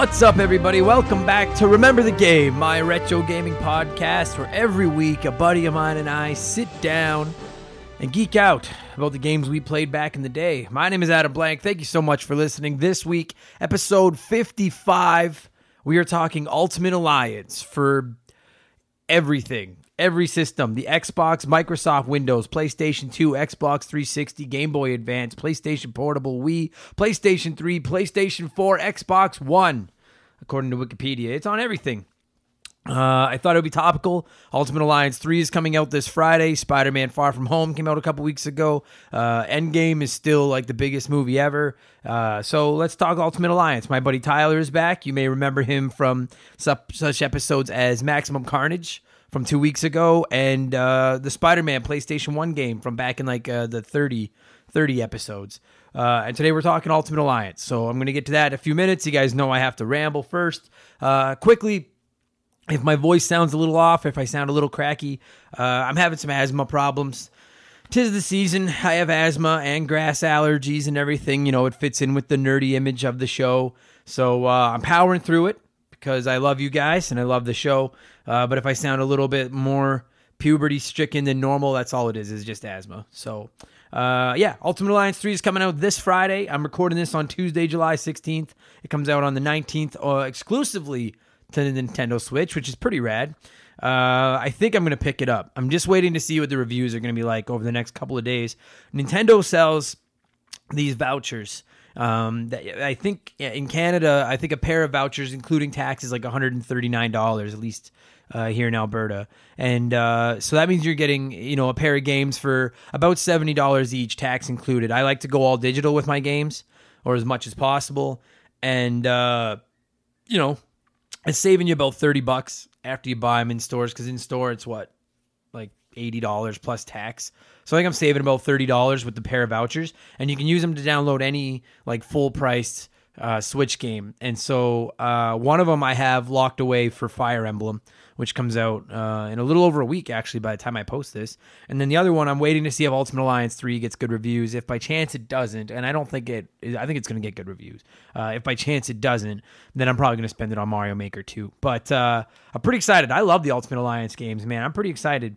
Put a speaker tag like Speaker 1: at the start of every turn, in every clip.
Speaker 1: What's up, everybody? Welcome back to Remember the Game, my retro gaming podcast, where every week a buddy of mine and I sit down and geek out about the games we played back in the day. My name is Adam Blank. Thank you so much for listening. This week, episode 55, we are talking Ultimate Alliance for everything. Every system the Xbox, Microsoft Windows, PlayStation 2, Xbox 360, Game Boy Advance, PlayStation Portable, Wii, PlayStation 3, PlayStation 4, Xbox One, according to Wikipedia. It's on everything. Uh, I thought it would be topical. Ultimate Alliance 3 is coming out this Friday. Spider Man Far From Home came out a couple weeks ago. Uh, Endgame is still like the biggest movie ever. Uh, so let's talk Ultimate Alliance. My buddy Tyler is back. You may remember him from such episodes as Maximum Carnage from two weeks ago and uh, the Spider Man PlayStation 1 game from back in like uh, the 30, 30 episodes. Uh, and today we're talking Ultimate Alliance. So I'm going to get to that in a few minutes. You guys know I have to ramble first. Uh, quickly, if my voice sounds a little off, if I sound a little cracky, uh, I'm having some asthma problems. Tis the season. I have asthma and grass allergies and everything. You know, it fits in with the nerdy image of the show. So uh, I'm powering through it because I love you guys and I love the show. Uh, but if I sound a little bit more puberty stricken than normal, that's all it is, is just asthma. So, uh, yeah, Ultimate Alliance 3 is coming out this Friday. I'm recording this on Tuesday, July 16th. It comes out on the 19th uh, exclusively to the Nintendo Switch, which is pretty rad. Uh, I think I'm going to pick it up. I'm just waiting to see what the reviews are going to be like over the next couple of days. Nintendo sells these vouchers. Um, I think in Canada, I think a pair of vouchers, including tax, is like $139, at least uh, here in Alberta. And uh, so that means you're getting, you know, a pair of games for about $70 each, tax included. I like to go all digital with my games or as much as possible. And, uh, you know, it's saving you about 30 bucks after you buy them in stores because in store it's what like $80 plus tax so i think i'm saving about $30 with the pair of vouchers and you can use them to download any like full priced uh, switch game and so uh, one of them i have locked away for fire emblem which comes out uh, in a little over a week, actually, by the time I post this. And then the other one, I'm waiting to see if Ultimate Alliance 3 gets good reviews. If by chance it doesn't, and I don't think it, I think it's going to get good reviews. Uh, if by chance it doesn't, then I'm probably going to spend it on Mario Maker 2. But uh, I'm pretty excited. I love the Ultimate Alliance games, man. I'm pretty excited.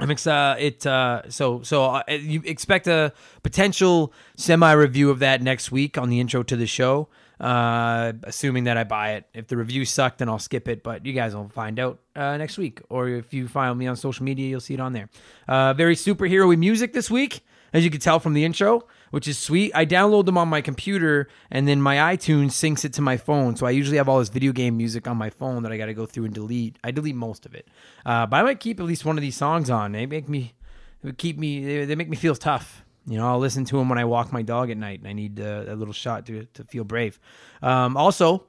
Speaker 1: I'm excited. It uh, so so uh, you expect a potential semi review of that next week on the intro to the show uh, assuming that I buy it. If the reviews suck, then I'll skip it. But you guys will find out uh, next week, or if you follow me on social media, you'll see it on there. Uh, very superhero music this week, as you can tell from the intro, which is sweet. I download them on my computer, and then my iTunes syncs it to my phone. So I usually have all this video game music on my phone that I got to go through and delete. I delete most of it, uh, but I might keep at least one of these songs on. They make me, keep me, they make me feel tough. You know, I'll listen to him when I walk my dog at night, and I need uh, a little shot to to feel brave. Um, also,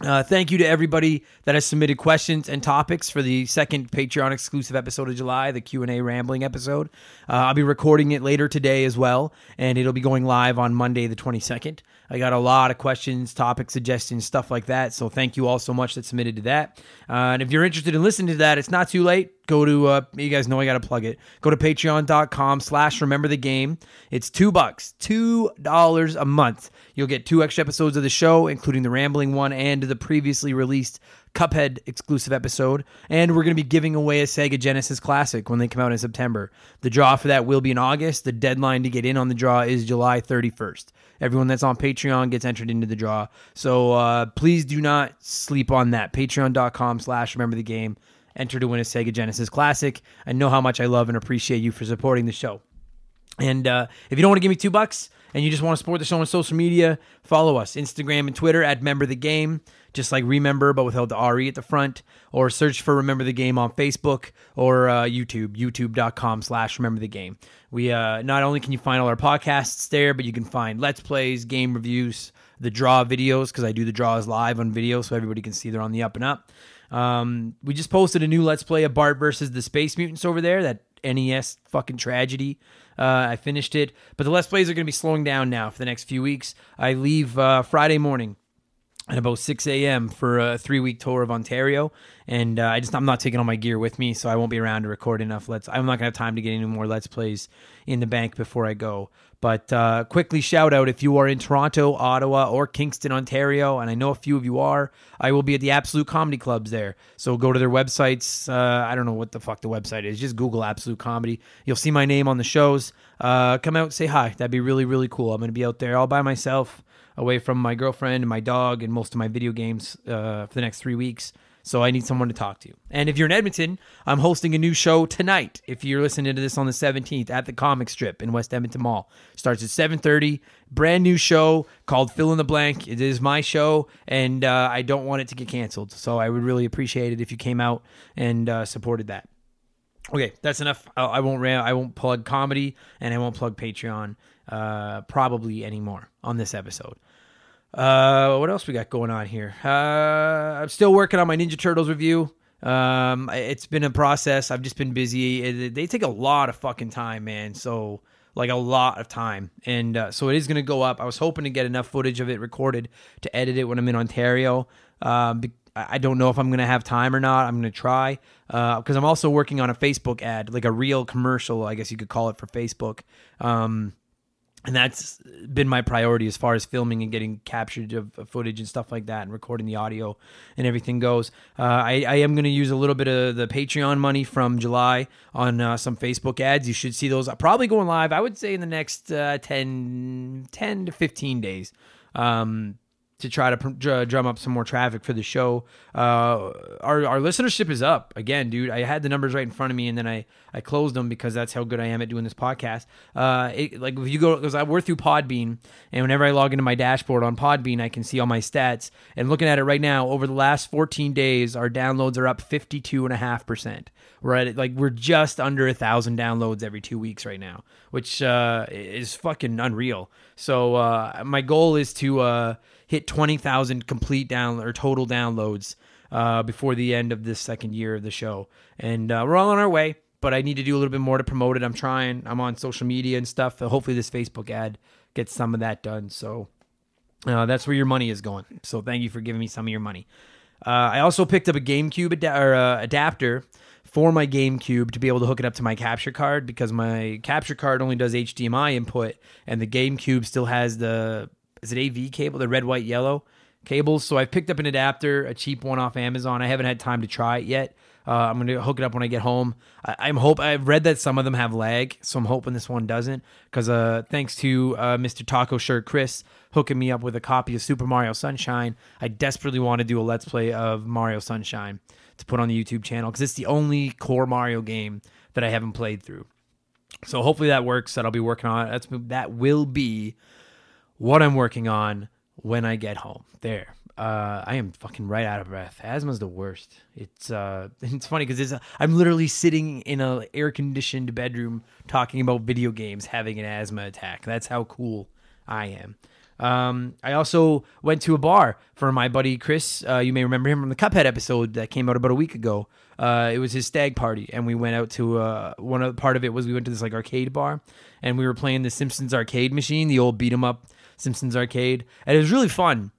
Speaker 1: uh, thank you to everybody that has submitted questions and topics for the second Patreon exclusive episode of July, the Q and A rambling episode. Uh, I'll be recording it later today as well, and it'll be going live on Monday the twenty second. I got a lot of questions, topic suggestions, stuff like that. So thank you all so much that submitted to that. Uh, and if you're interested in listening to that, it's not too late. Go to uh, you guys know I gotta plug it. Go to patreon.com slash remember the game. It's two bucks, two dollars a month. You'll get two extra episodes of the show, including the rambling one and the previously released Cuphead exclusive episode, and we're going to be giving away a Sega Genesis Classic when they come out in September. The draw for that will be in August. The deadline to get in on the draw is July 31st. Everyone that's on Patreon gets entered into the draw. So uh, please do not sleep on that. Patreon.com slash remember the game. Enter to win a Sega Genesis Classic. I know how much I love and appreciate you for supporting the show. And uh, if you don't want to give me two bucks and you just want to support the show on social media, follow us Instagram and Twitter at Member the Game, just like Remember but without the RE at the front, or search for Remember the Game on Facebook or uh, YouTube, youtube.com slash Remember the Game. We uh, not only can you find all our podcasts there, but you can find Let's Plays, game reviews, the draw videos because I do the draws live on video so everybody can see they're on the up and up. Um, we just posted a new Let's Play of Bart versus the Space Mutants over there. That NES fucking tragedy. Uh, I finished it, but the Let's Plays are going to be slowing down now for the next few weeks. I leave uh, Friday morning at about 6 a.m. for a three week tour of Ontario. and uh, I just I'm not taking all my gear with me, so I won't be around to record enough. Let's I'm not gonna have time to get any more Let's Plays in the bank before I go. But uh, quickly shout out if you are in Toronto, Ottawa, or Kingston, Ontario, and I know a few of you are. I will be at the Absolute Comedy Clubs there. So go to their websites. Uh, I don't know what the fuck the website is. Just Google Absolute Comedy. You'll see my name on the shows. Uh, come out, say hi. That'd be really really cool. I'm gonna be out there all by myself, away from my girlfriend and my dog and most of my video games uh, for the next three weeks. So I need someone to talk to. And if you're in Edmonton, I'm hosting a new show tonight. If you're listening to this on the 17th at the Comic Strip in West Edmonton Mall, starts at 7:30. Brand new show called Fill in the Blank. It is my show, and uh, I don't want it to get canceled. So I would really appreciate it if you came out and uh, supported that. Okay, that's enough. I, won't ram- I won't plug comedy and I won't plug Patreon uh, probably anymore on this episode. Uh, what else we got going on here? Uh, I'm still working on my Ninja Turtles review. Um, it's been a process. I've just been busy. It, they take a lot of fucking time, man. So like a lot of time, and uh, so it is to go up. I was hoping to get enough footage of it recorded to edit it when I'm in Ontario. Um, I don't know if I'm to have time or not. I'm to try Uh because uh, I'm also working on a Facebook ad, like a real commercial, I guess you could call it for Facebook. Um, and that's been my priority as far as filming and getting captured of, footage and stuff like that and recording the audio and everything goes. Uh, I, I, am going to use a little bit of the patreon money from july on uh, some facebook ads. You should see those. Probably going live i would say in the next uh, 10, 10 to 15 days. Um, to try to pr- drum up some more traffic for the show. Uh, our our listenership is up again, dude. I had the numbers right in front of me, and then I I closed them because that's how good I am at doing this podcast. Uh, it, like if you go because I work through Podbean, and whenever I log into my dashboard on Podbean, I can see all my stats. And looking at it right now, over the last 14 days, our downloads are up 52 and a half percent. We're at like we're just under a thousand downloads every two weeks right now, which uh, is fucking unreal. So uh, my goal is to uh, hit 20,000 complete down or total downloads uh, before the end of this second year of the show. And uh, we're all on our way, but I need to do a little bit more to promote it. I'm trying. I'm on social media and stuff. Hopefully, this Facebook ad gets some of that done. So uh, that's where your money is going. So thank you for giving me some of your money. Uh, I also picked up a GameCube ad- or, uh, adapter for my GameCube to be able to hook it up to my capture card because my capture card only does HDMI input and the GameCube still has the is it AV cable, the red, white, yellow cables. So I've picked up an adapter, a cheap one off Amazon. I haven't had time to try it yet. Uh, I'm gonna hook it up when I get home. I, am hope I've read that some of them have lag, so I'm hoping this one doesn't. Because uh, thanks to uh, Mr. Taco Shirt Chris hooking me up with a copy of Super Mario Sunshine, I desperately want to do a let's play of Mario Sunshine to put on the YouTube channel because it's the only core Mario game that I haven't played through. So hopefully that works. That I'll be working on. That's that will be what I'm working on when I get home. There. Uh, I am fucking right out of breath. Asthma's the worst. It's uh, it's funny because I'm literally sitting in a air conditioned bedroom talking about video games, having an asthma attack. That's how cool I am. Um, I also went to a bar for my buddy Chris. Uh, you may remember him from the Cuphead episode that came out about a week ago. Uh, it was his stag party, and we went out to uh, one of part of it was we went to this like arcade bar, and we were playing the Simpsons arcade machine, the old beat 'em up Simpsons arcade, and it was really fun.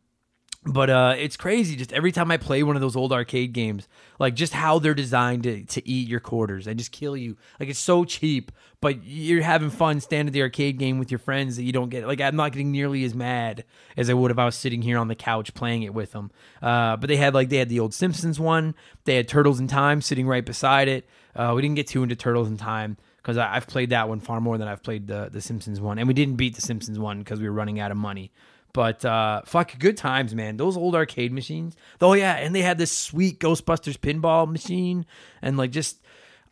Speaker 1: But uh, it's crazy. Just every time I play one of those old arcade games, like just how they're designed to, to eat your quarters, and just kill you. Like it's so cheap, but you're having fun standing at the arcade game with your friends that you don't get. Like I'm not getting nearly as mad as I would if I was sitting here on the couch playing it with them. Uh, but they had like they had the old Simpsons one. They had Turtles in Time sitting right beside it. Uh, we didn't get too into Turtles in Time because I've played that one far more than I've played the the Simpsons one, and we didn't beat the Simpsons one because we were running out of money. But uh, fuck, good times, man. Those old arcade machines. Oh yeah, and they had this sweet Ghostbusters pinball machine, and like just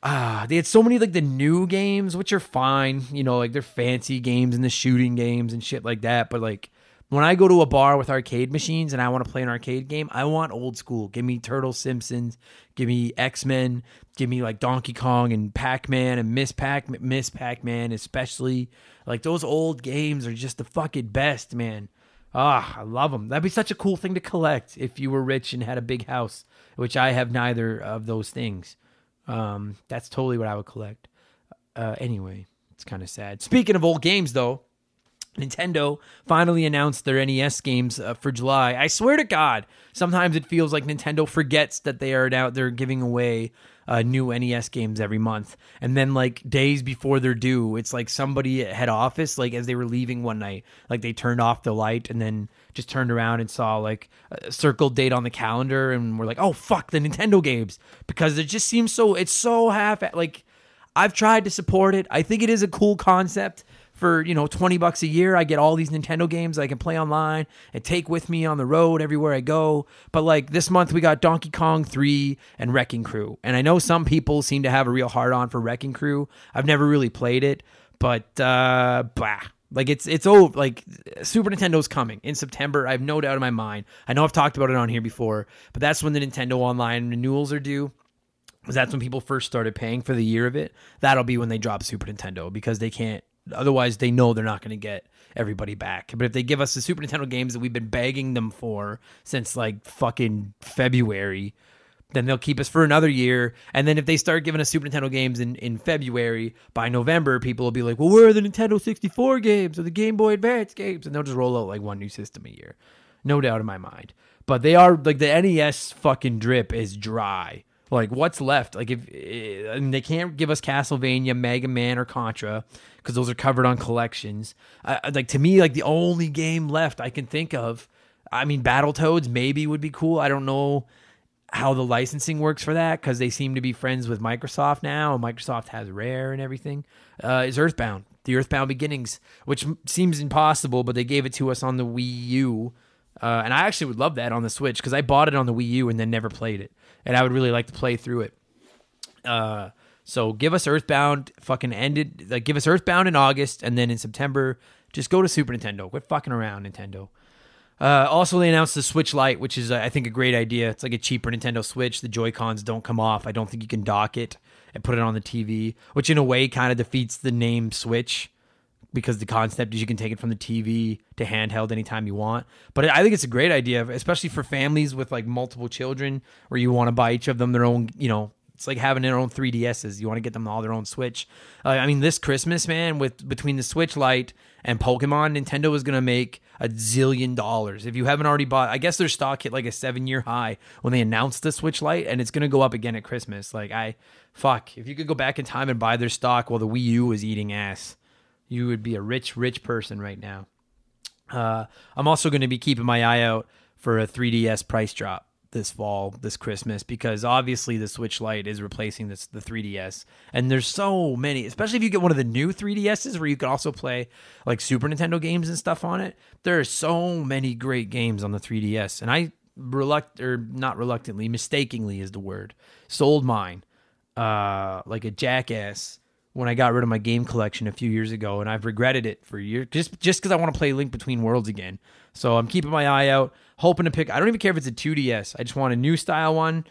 Speaker 1: ah, uh, they had so many like the new games, which are fine, you know, like they're fancy games and the shooting games and shit like that. But like when I go to a bar with arcade machines and I want to play an arcade game, I want old school. Give me Turtle Simpsons, give me X Men, give me like Donkey Kong and Pac Man and Miss Pac Miss Pac Man, especially. Like those old games are just the fucking best, man. Ah, I love them. That'd be such a cool thing to collect if you were rich and had a big house, which I have neither of those things. Um, that's totally what I would collect. Uh, anyway, it's kind of sad. Speaking of old games, though, Nintendo finally announced their NES games uh, for July. I swear to God, sometimes it feels like Nintendo forgets that they are now they're giving away uh, new NES games every month, and then like days before they're due, it's like somebody at head office, like as they were leaving one night, like they turned off the light and then just turned around and saw like a circled date on the calendar, and we're like, oh fuck, the Nintendo games, because it just seems so it's so half like. I've tried to support it. I think it is a cool concept for you know 20 bucks a year i get all these nintendo games i can play online and take with me on the road everywhere i go. But like this month we got donkey kong 3 and wrecking crew. And i know some people seem to have a real hard on for wrecking crew. I've never really played it but uh bah. Like it's it's over like super nintendo's coming in september. I have no doubt in my mind. I know i've talked about it on here before but that's when the nintendo online renewals are due. Because that's when people first started paying for the year of it. That'll be when they drop Super Nintendo because they can't Otherwise, they know they're not going to get everybody back. But if they give us the Super Nintendo games that we've been begging them for since like fucking February, then they'll keep us for another year. And then if they start giving us Super Nintendo games in, in February, by November, people will be like, well, where are the Nintendo 64 games or the Game Boy Advance games? And they'll just roll out like one new system a year. No doubt in my mind. But they are like the NES fucking drip is dry. Like what's left? Like if eh, I mean, they can't give us Castlevania, Mega Man, or Contra because those are covered on collections. I, like to me, like the only game left I can think of. I mean, Battletoads maybe would be cool. I don't know how the licensing works for that because they seem to be friends with Microsoft now. And Microsoft has Rare and everything. Uh, is Earthbound, the Earthbound Beginnings, which seems impossible, but they gave it to us on the Wii U. Uh, and I actually would love that on the Switch because I bought it on the Wii U and then never played it, and I would really like to play through it. Uh, so give us Earthbound, fucking ended. Like give us Earthbound in August, and then in September, just go to Super Nintendo. Quit fucking around, Nintendo. Uh, also, they announced the Switch Lite, which is, uh, I think, a great idea. It's like a cheaper Nintendo Switch. The Joy Cons don't come off. I don't think you can dock it and put it on the TV, which in a way kind of defeats the name Switch because the concept is you can take it from the TV to handheld anytime you want. But I think it's a great idea, especially for families with like multiple children, where you want to buy each of them their own, you know, it's like having their own 3DSs. You want to get them all their own Switch. Uh, I mean, this Christmas, man, with between the Switch Lite and Pokemon, Nintendo is going to make a zillion dollars. If you haven't already bought, I guess their stock hit like a seven year high when they announced the Switch Lite, and it's going to go up again at Christmas. Like, I fuck, if you could go back in time and buy their stock while the Wii U was eating ass, you would be a rich, rich person right now. Uh, I'm also going to be keeping my eye out for a 3DS price drop this fall, this Christmas, because obviously the Switch Lite is replacing this the 3DS, and there's so many, especially if you get one of the new 3DSs where you can also play like Super Nintendo games and stuff on it. There are so many great games on the 3DS, and I reluct or not reluctantly, mistakenly is the word, sold mine, uh, like a jackass when I got rid of my game collection a few years ago, and I've regretted it for years just just because I want to play Link Between Worlds again. So I'm keeping my eye out, hoping to pick. I don't even care if it's a 2DS. I just want a new style one,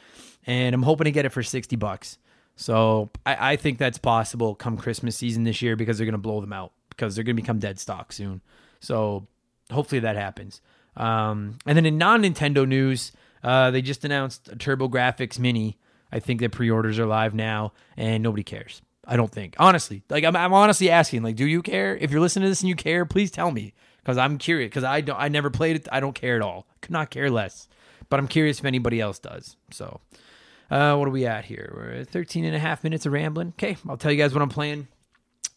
Speaker 1: and I'm hoping to get it for 60 bucks. So I, I think that's possible come Christmas season this year because they're gonna blow them out because they're gonna become dead stock soon. So hopefully that happens. Um, and then in non Nintendo news, uh, they just announced a TurboGrafx Mini. I think the pre-orders are live now, and nobody cares. I don't think. Honestly, like I'm, I'm honestly asking, like, do you care? If you're listening to this and you care, please tell me because I'm curious. Because I don't, I never played it. I don't care at all. Could not care less. But I'm curious if anybody else does. So, uh, what are we at here? We're at 13 and a half minutes of rambling. Okay, I'll tell you guys what I'm playing.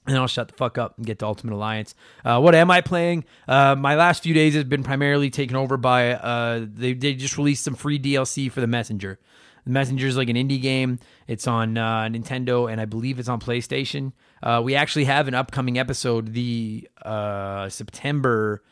Speaker 1: And I'll shut the fuck up and get to Ultimate Alliance. Uh, what am I playing? Uh, my last few days has been primarily taken over by uh, they they just released some free DLC for the Messenger. The Messenger is like an indie game. It's on uh, Nintendo and I believe it's on PlayStation. Uh, we actually have an upcoming episode, the uh, September,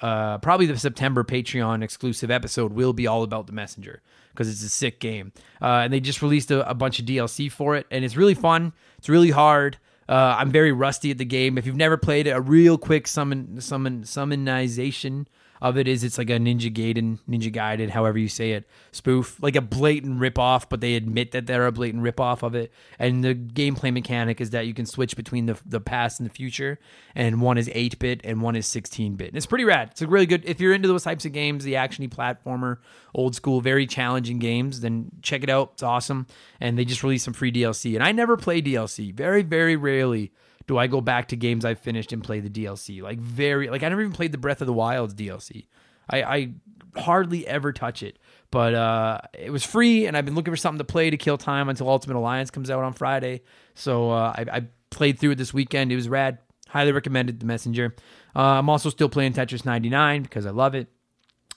Speaker 1: uh, probably the September Patreon exclusive episode will be all about the Messenger because it's a sick game. Uh, and they just released a, a, bunch of DLC for it, and it's really fun. It's really hard. Uh, I'm very rusty at the game. If you've never played it, a real quick summon, summon, summonization of it is it's like a Ninja Gaiden, Ninja Gaiden, however you say it, spoof, like a blatant ripoff, but they admit that they're a blatant ripoff of it. And the gameplay mechanic is that you can switch between the the past and the future, and one is 8 bit and one is 16 bit. And It's pretty rad. It's a really good if you're into those types of games, the actiony platformer, old school, very challenging games. Then check it out. It's awesome. And they just released some free DLC, and I never play DLC. Very very rarely do I go back to games I've finished and play the DLC. Like very like I never even played the Breath of the Wild's DLC. I, I hardly ever touch it. But uh, it was free, and I've been looking for something to play to kill time until Ultimate Alliance comes out on Friday. So uh, I, I played through it this weekend. It was rad. Highly recommended The Messenger. Uh, I'm also still playing Tetris 99 because I love it.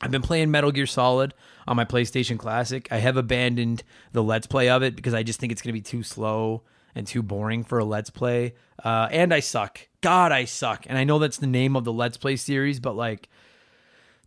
Speaker 1: I've been playing Metal Gear Solid on my PlayStation Classic. I have abandoned the Let's Play of it because I just think it's going to be too slow and too boring for a Let's Play. Uh, and I suck. God, I suck. And I know that's the name of the Let's Play series, but like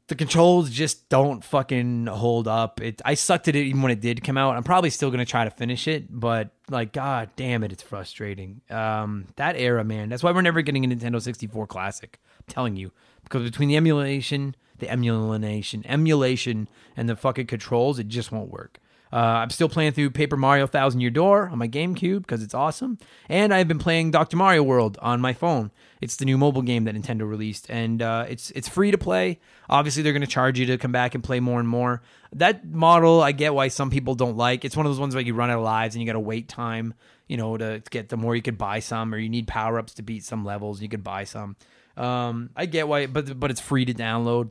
Speaker 1: the controls just don't fucking hold up. It I sucked at it even when it did come out. I'm probably still gonna try to finish it, but like god damn it, it's frustrating. Um, that era, man. That's why we're never getting a Nintendo 64 Classic. I'm telling you, because between the emulation, the emulation, emulation, and the fucking controls, it just won't work. Uh, I'm still playing through Paper Mario Thousand Year Door on my GameCube because it's awesome. And I've been playing Dr. Mario World on my phone. It's the new mobile game that Nintendo released, and uh, it's it's free to play. Obviously, they're going to charge you to come back and play more and more. That model, I get why some people don't like. It's one of those ones where you run out of lives and you got to wait time, you know, to get the more you could buy some, or you need power ups to beat some levels. You could buy some. Um, I get why, but but it's free to download.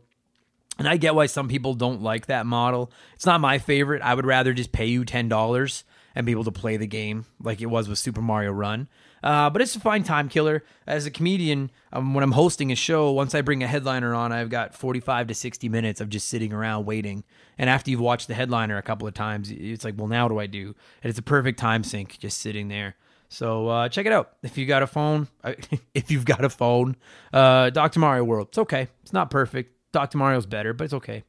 Speaker 1: And I get why some people don't like that model. It's not my favorite. I would rather just pay you $10 and be able to play the game like it was with Super Mario Run. Uh, but it's a fine time killer. As a comedian, um, when I'm hosting a show, once I bring a headliner on, I've got 45 to 60 minutes of just sitting around waiting. And after you've watched the headliner a couple of times, it's like, well, now what do I do? And it's a perfect time sink just sitting there. So uh, check it out. If you got a phone, if you've got a phone, uh, Dr. Mario World. It's okay. It's not perfect. Dr. Mario's better, but it's okay.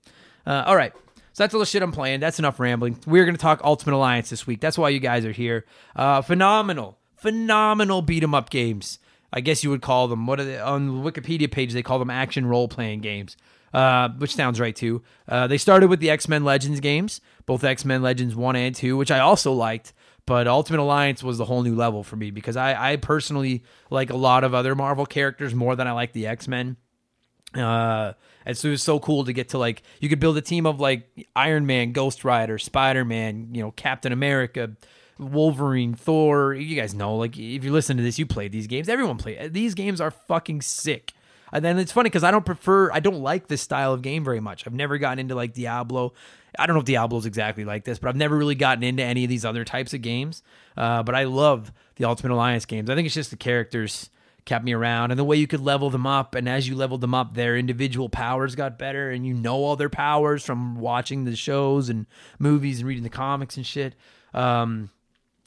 Speaker 1: Uh, all right. So that's all the shit I'm playing. That's enough rambling. We're going to talk Ultimate Alliance this week. That's why you guys are here. Uh, phenomenal, phenomenal beat 'em up games. I guess you would call them. What are they, on the Wikipedia page? They call them action role playing games, uh, which sounds right too. Uh, they started with the X Men Legends games, both X Men Legends one and two, which I also liked. But Ultimate Alliance was the whole new level for me because I, I personally like a lot of other Marvel characters more than I like the X Men. Uh, and so it was so cool to get to like you could build a team of like Iron Man, Ghost Rider, Spider Man, you know, Captain America, Wolverine, Thor. You guys know, like if you listen to this, you played these games. Everyone played these games are fucking sick. And then it's funny because I don't prefer, I don't like this style of game very much. I've never gotten into like Diablo. I don't know if Diablo's exactly like this, but I've never really gotten into any of these other types of games. Uh, but I love the Ultimate Alliance games. I think it's just the characters kept me around. And the way you could level them up and as you leveled them up their individual powers got better and you know all their powers from watching the shows and movies and reading the comics and shit. Um,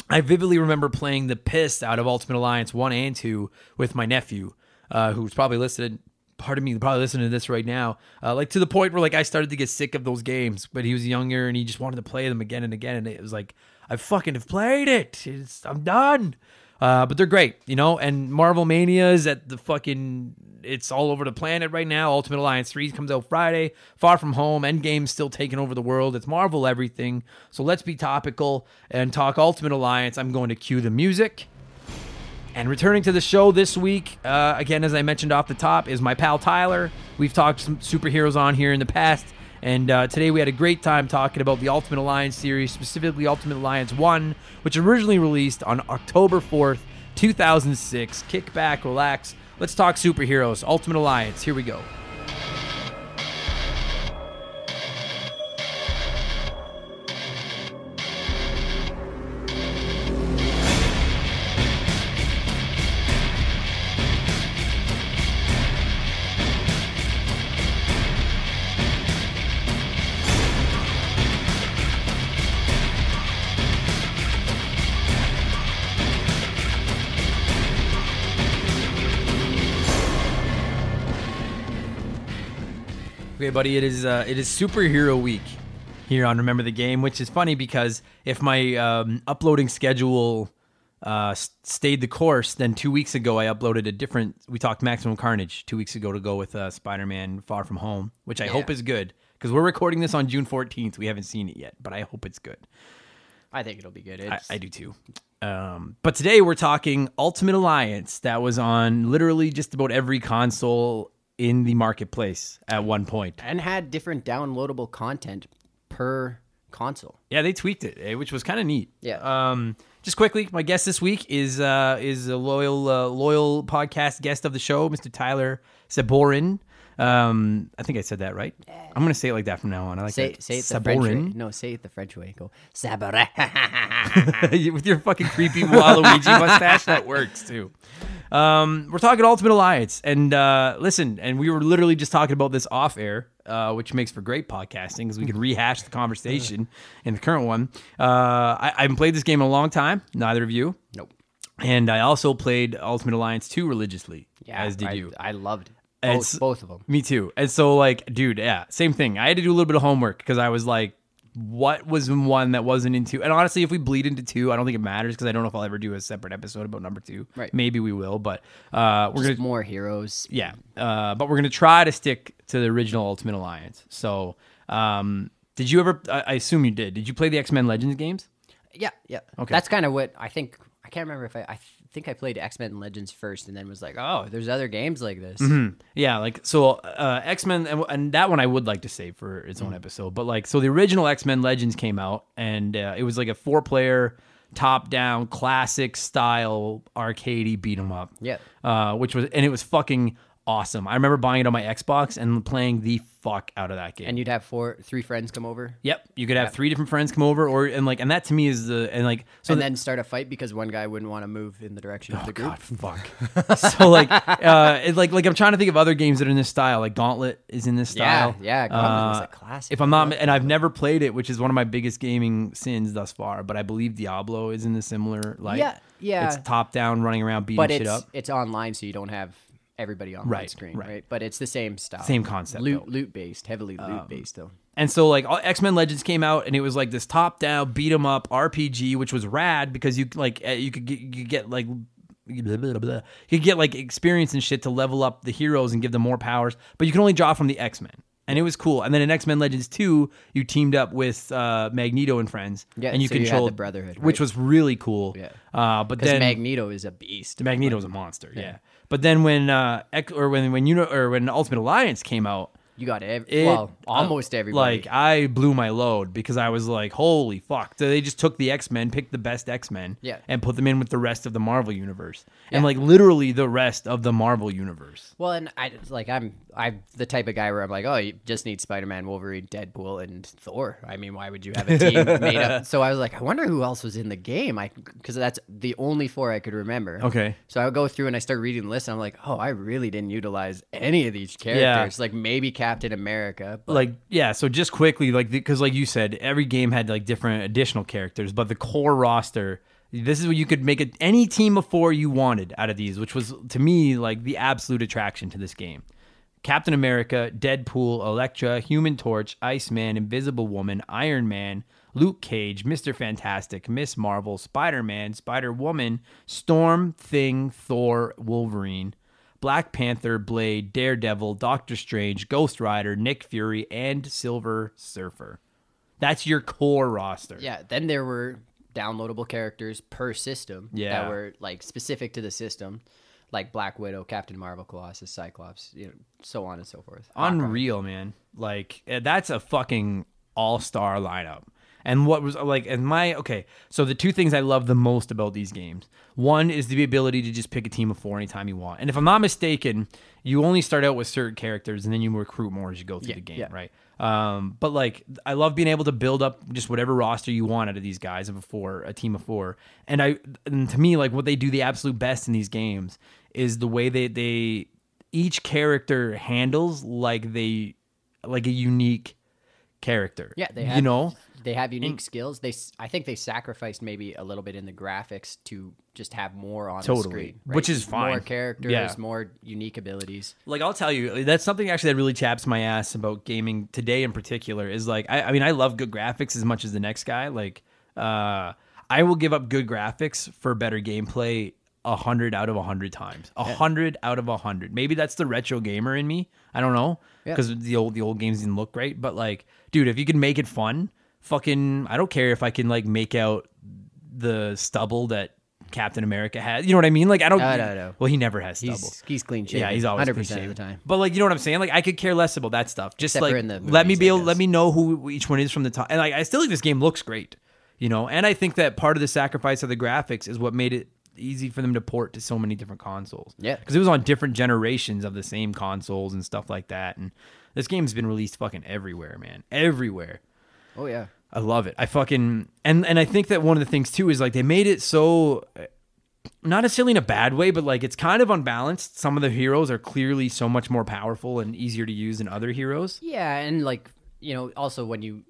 Speaker 1: i vividly remember playing the piss out of ultimate alliance 1 and 2 with my nephew uh, who's probably listening part of me probably listening to this right now uh, like to the point where like i started to get sick of those games but he was younger and he just wanted to play them again and again. And it was like i fucking have played it. It's, i'm done uh, but they're great, you know. And Marvel Mania is at the fucking. It's all over the planet right now. Ultimate Alliance 3 comes out Friday. Far From Home, Endgame's still taking over the world. It's Marvel everything. So let's be topical and talk Ultimate Alliance. I'm going to cue the music. And returning to the show this week, uh, again, as I mentioned off the top, is my pal Tyler. We've talked some superheroes on here in the past. And uh, today we had a great time talking about the Ultimate Alliance series, specifically Ultimate Alliance 1, which originally released on October 4th, 2006. Kick back, relax. Let's talk superheroes. Ultimate Alliance. Here we go. Okay, buddy, it is uh, it is superhero week here on Remember the Game, which is funny because if my um, uploading schedule uh, stayed the course, then two weeks ago I uploaded a different. We talked Maximum Carnage two weeks ago to go with uh, Spider Man Far From Home, which I
Speaker 2: Yeah.
Speaker 1: hope is good because we're recording this on June fourteenth. We haven't seen it yet, but I hope it's good.
Speaker 2: I think it'll be good.
Speaker 1: I, I do too. Um, but today we're talking Ultimate Alliance that was on literally just about every console in the marketplace at one point.
Speaker 2: and had different downloadable content per console.
Speaker 1: Yeah, they tweaked it, eh, which was kind of neat.
Speaker 2: Yeah.
Speaker 1: Um, just quickly, my guest this week is uh, is a loyal uh, loyal podcast guest of the show, Mr. Tyler Saborin. Um, I think I said that right. I'm gonna say it like that from now on. I like
Speaker 2: Say
Speaker 1: that.
Speaker 2: say it the French way.
Speaker 1: Saborin.
Speaker 2: No, say it the French way. Go Saborin.
Speaker 1: with your fucking creepy Waluigi mustache, that works too. Um, we're talking Ultimate Alliance, and uh, listen, and we were literally just talking about this off air, uh, which makes for great podcasting because we can rehash the conversation in the current one. Uh, I, I haven't played this game in a long time. Neither of you,
Speaker 2: nope.
Speaker 1: and I also played Ultimate Alliance 2 religiously,
Speaker 2: Yeah,
Speaker 1: as did
Speaker 2: I,
Speaker 1: you.
Speaker 2: I loved
Speaker 1: It's-
Speaker 2: both, both of them.
Speaker 1: Me too. And so, like, dude, yeah, same thing. I had to do a little bit of homework because I was like, what was one that wasn't in two? And honestly, if we bleed into two, I don't think it matters because I don't know if I'll ever do a separate episode about number two.
Speaker 2: Right.
Speaker 1: Maybe we will, but uh, we're
Speaker 2: Just
Speaker 1: gonna
Speaker 2: more heroes.
Speaker 1: yeah, uh, but we're gonna try to stick to the original Ultimate Alliance. So, um, did you ever? I, I assume you did. Did you play the X Men Legends games?
Speaker 2: Yeah, yeah.
Speaker 1: Okay.
Speaker 2: That's kind of what I think. I can't remember if I. I think I played X Men Legends first, and then was like, oh, there's other games like this.
Speaker 1: Yeah, like so uh, X Men, and, and that one I would like to save for its own episode. But like, so the original X Men Legends came out, and uh, it was like a four player, top down, classic style arcadey beat 'em up.
Speaker 2: Yeah.
Speaker 1: uh, which was and it was fucking awesome. I remember buying it on my Xbox and playing the fuck out of that game.
Speaker 2: And you'd have four, three friends come over,
Speaker 1: yep, you could have three different friends come over, or and like, and that to me is the and like so
Speaker 2: and
Speaker 1: the-
Speaker 2: then start a fight because one guy wouldn't want to move in the direction of the group.
Speaker 1: God, fuck. so like, uh, it, like, like I'm trying to think of other games that are in this style. Like Gauntlet is in this
Speaker 2: Yeah,
Speaker 1: style.
Speaker 2: yeah, Gauntlet was
Speaker 1: Uh,
Speaker 2: a classic.
Speaker 1: If I'm not, and I've never played it, which is one of my biggest gaming sins thus far. But I believe Diablo is in the similar like.
Speaker 2: Yeah, yeah.
Speaker 1: It's top down, running around beating
Speaker 2: but
Speaker 1: shit
Speaker 2: it's
Speaker 1: up.
Speaker 2: it's online, so you don't have everybody on
Speaker 1: Right,
Speaker 2: screen,
Speaker 1: right.
Speaker 2: right. But it's the same style,
Speaker 1: Same concept,
Speaker 2: loot.
Speaker 1: Um,
Speaker 2: loot based, heavily loot based though.
Speaker 1: And so like X Men Legends came out, and it was like this top down beat 'em up RPG, which was rad because you like uh, you could get you could get like. Blah, blah, blah. You could get like experience and shit to level up the heroes and give them more powers, but you can only draw from the X Men, and it was cool. And then in X Men Legends Two, you teamed up with uh, Magneto and friends,
Speaker 2: Yeah,
Speaker 1: and you
Speaker 2: so you had the
Speaker 1: controlled
Speaker 2: Brotherhood,
Speaker 1: which was really cool.
Speaker 2: Yeah.
Speaker 1: uh, but then
Speaker 2: Magneto is a beast.
Speaker 1: Magneto's a monster, yeah. But then when uh, X, or when when you know or when Ultimate Alliance came out,
Speaker 2: You got ev-
Speaker 1: it,
Speaker 2: well,
Speaker 1: uh,
Speaker 2: almost everybody.
Speaker 1: Like I blew my load because I was like, "Holy fuck!" So they just took the X Men, picked the best X Men,
Speaker 2: Yeah.
Speaker 1: and put them in with the rest of the Marvel universe, and like literally the rest of the Marvel universe.
Speaker 2: Well, and I like I'm I'm the type of guy where I'm like, oh, you just need Spider Man, Wolverine, Deadpool, and Thor. I mean, why would you have a team made up? So I was like, I wonder who else was in the game. I because that's the only four I could remember.
Speaker 1: Okay.
Speaker 2: So I would go through and I start reading the list, and I'm like, oh, I really didn't utilize any of these characters. Like maybe Captain America, but
Speaker 1: Like yeah, so just quickly, like because like you said, every game had like different additional characters, but the core roster. This is what you could make it any team of four you wanted out of these, which was to me like the absolute attraction to this game. Captain America, Deadpool, Elektra, Human Torch, Iceman, Invisible Woman, Iron Man, Luke Cage, Mr. Fantastic, Miss Marvel, Spider Man, Spider Woman, Storm, Thing, Thor, Wolverine, Black Panther, Blade, Daredevil, Doctor Strange, Ghost Rider, Nick Fury, and Silver Surfer. That's your core roster.
Speaker 2: yeah. Then there were downloadable characters per system
Speaker 1: Yeah.
Speaker 2: that were like specific to the system, like Black Widow, Captain Marvel, Colossus, Cyclops, you know, so on and so forth.
Speaker 1: Unreal, man. Like eh, that's a fucking all-star lineup. And what was like and my okay, so the two things I love the most about these games. One is the ability to just pick a team of 4 anytime you want. And if I'm not mistaken, you only start out with certain characters and then you recruit more as you go through
Speaker 2: Yeah,
Speaker 1: the game,
Speaker 2: yeah.
Speaker 1: right? Um, but like I love being able to build up just whatever roster you want out of these guys of a four, a team of four. And I and to me like what they do the absolute best in these games is the way they they each character handles like they like a unique character.
Speaker 2: Yeah, they
Speaker 1: you know
Speaker 2: they have unique skills. They I think they sacrificed maybe a little bit in the graphics to just have more on
Speaker 1: Totally.
Speaker 2: the screen,
Speaker 1: Which is fine.
Speaker 2: More characters,
Speaker 1: Yeah.
Speaker 2: more unique abilities.
Speaker 1: like I'll tell you, that's something actually that really chaps my ass about gaming today in particular. Is like I, I mean I love good graphics as much as the next guy. Like uh, I will give up good graphics for better gameplay a hundred out of a hundred times. A hundred out of a hundred. Maybe that's the retro gamer in me. I don't know
Speaker 2: Yeah.
Speaker 1: because the old the old games didn't look great. But like, dude, if you can make it fun, fucking, I don't care if I can like make out the stubble that. Captain America has, you know what I mean? Like I don't.
Speaker 2: No, no, no.
Speaker 1: Well, he never has stubble.
Speaker 2: He's he's clean shaven.
Speaker 1: Yeah, he's always
Speaker 2: hundred percent of the time.
Speaker 1: But like, you know what I'm saying? Like, I could care less about that stuff. Just
Speaker 2: Except
Speaker 1: like,
Speaker 2: the
Speaker 1: let me be able, let me know who each one is from the top. And like, I still think this game looks great. you know. And I think that part of the sacrifice of the graphics is what made it easy for them to port to so many different consoles.
Speaker 2: Yeah.
Speaker 1: because it was on different generations of the same consoles and stuff like that. And this game's been released fucking everywhere, man, everywhere.
Speaker 2: Oh yeah.
Speaker 1: I love it. I fucking and and I think that one of the things too is like they made it so not necessarily in a bad way, but like it's kind of unbalanced. Some of the heroes are clearly so much more powerful and easier to use than other heroes.
Speaker 2: Yeah, and like you know, also when you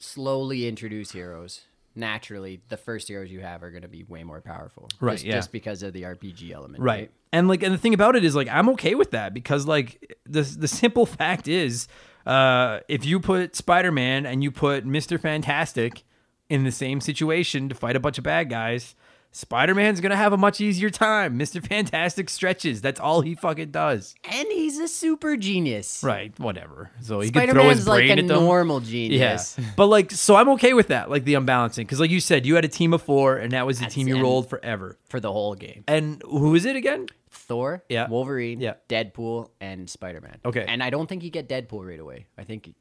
Speaker 2: slowly introduce heroes, naturally the first heroes you have are going to be way more powerful.
Speaker 1: Right,
Speaker 2: Just,
Speaker 1: yeah.
Speaker 2: just because of the RPG element.
Speaker 1: Right. And like and the thing about it is like I'm okay with that because like the the simple fact is uh if you put Spider-Man and you put Mr. Fantastic in the same situation to fight a bunch of bad guys, Spider-Man's going to have a much easier time. Mr. Fantastic stretches. That's all he fucking does.
Speaker 2: And he's a super genius.
Speaker 1: Right, whatever. So he could throw
Speaker 2: Spider-Man's
Speaker 1: his
Speaker 2: like
Speaker 1: brain
Speaker 2: a
Speaker 1: at them.
Speaker 2: normal genius.
Speaker 1: Yeah, but like, so I'm okay with that, like the unbalancing, because like you said, you had a team of four, and that was the
Speaker 2: That's-
Speaker 1: team you rolled forever.
Speaker 2: For the whole game.
Speaker 1: And who is it again?
Speaker 2: Thor,
Speaker 1: Yeah.
Speaker 2: Wolverine,
Speaker 1: Yeah.
Speaker 2: Deadpool, and Spider Man.
Speaker 1: Okay.
Speaker 2: And I don't think you get Deadpool right away. I think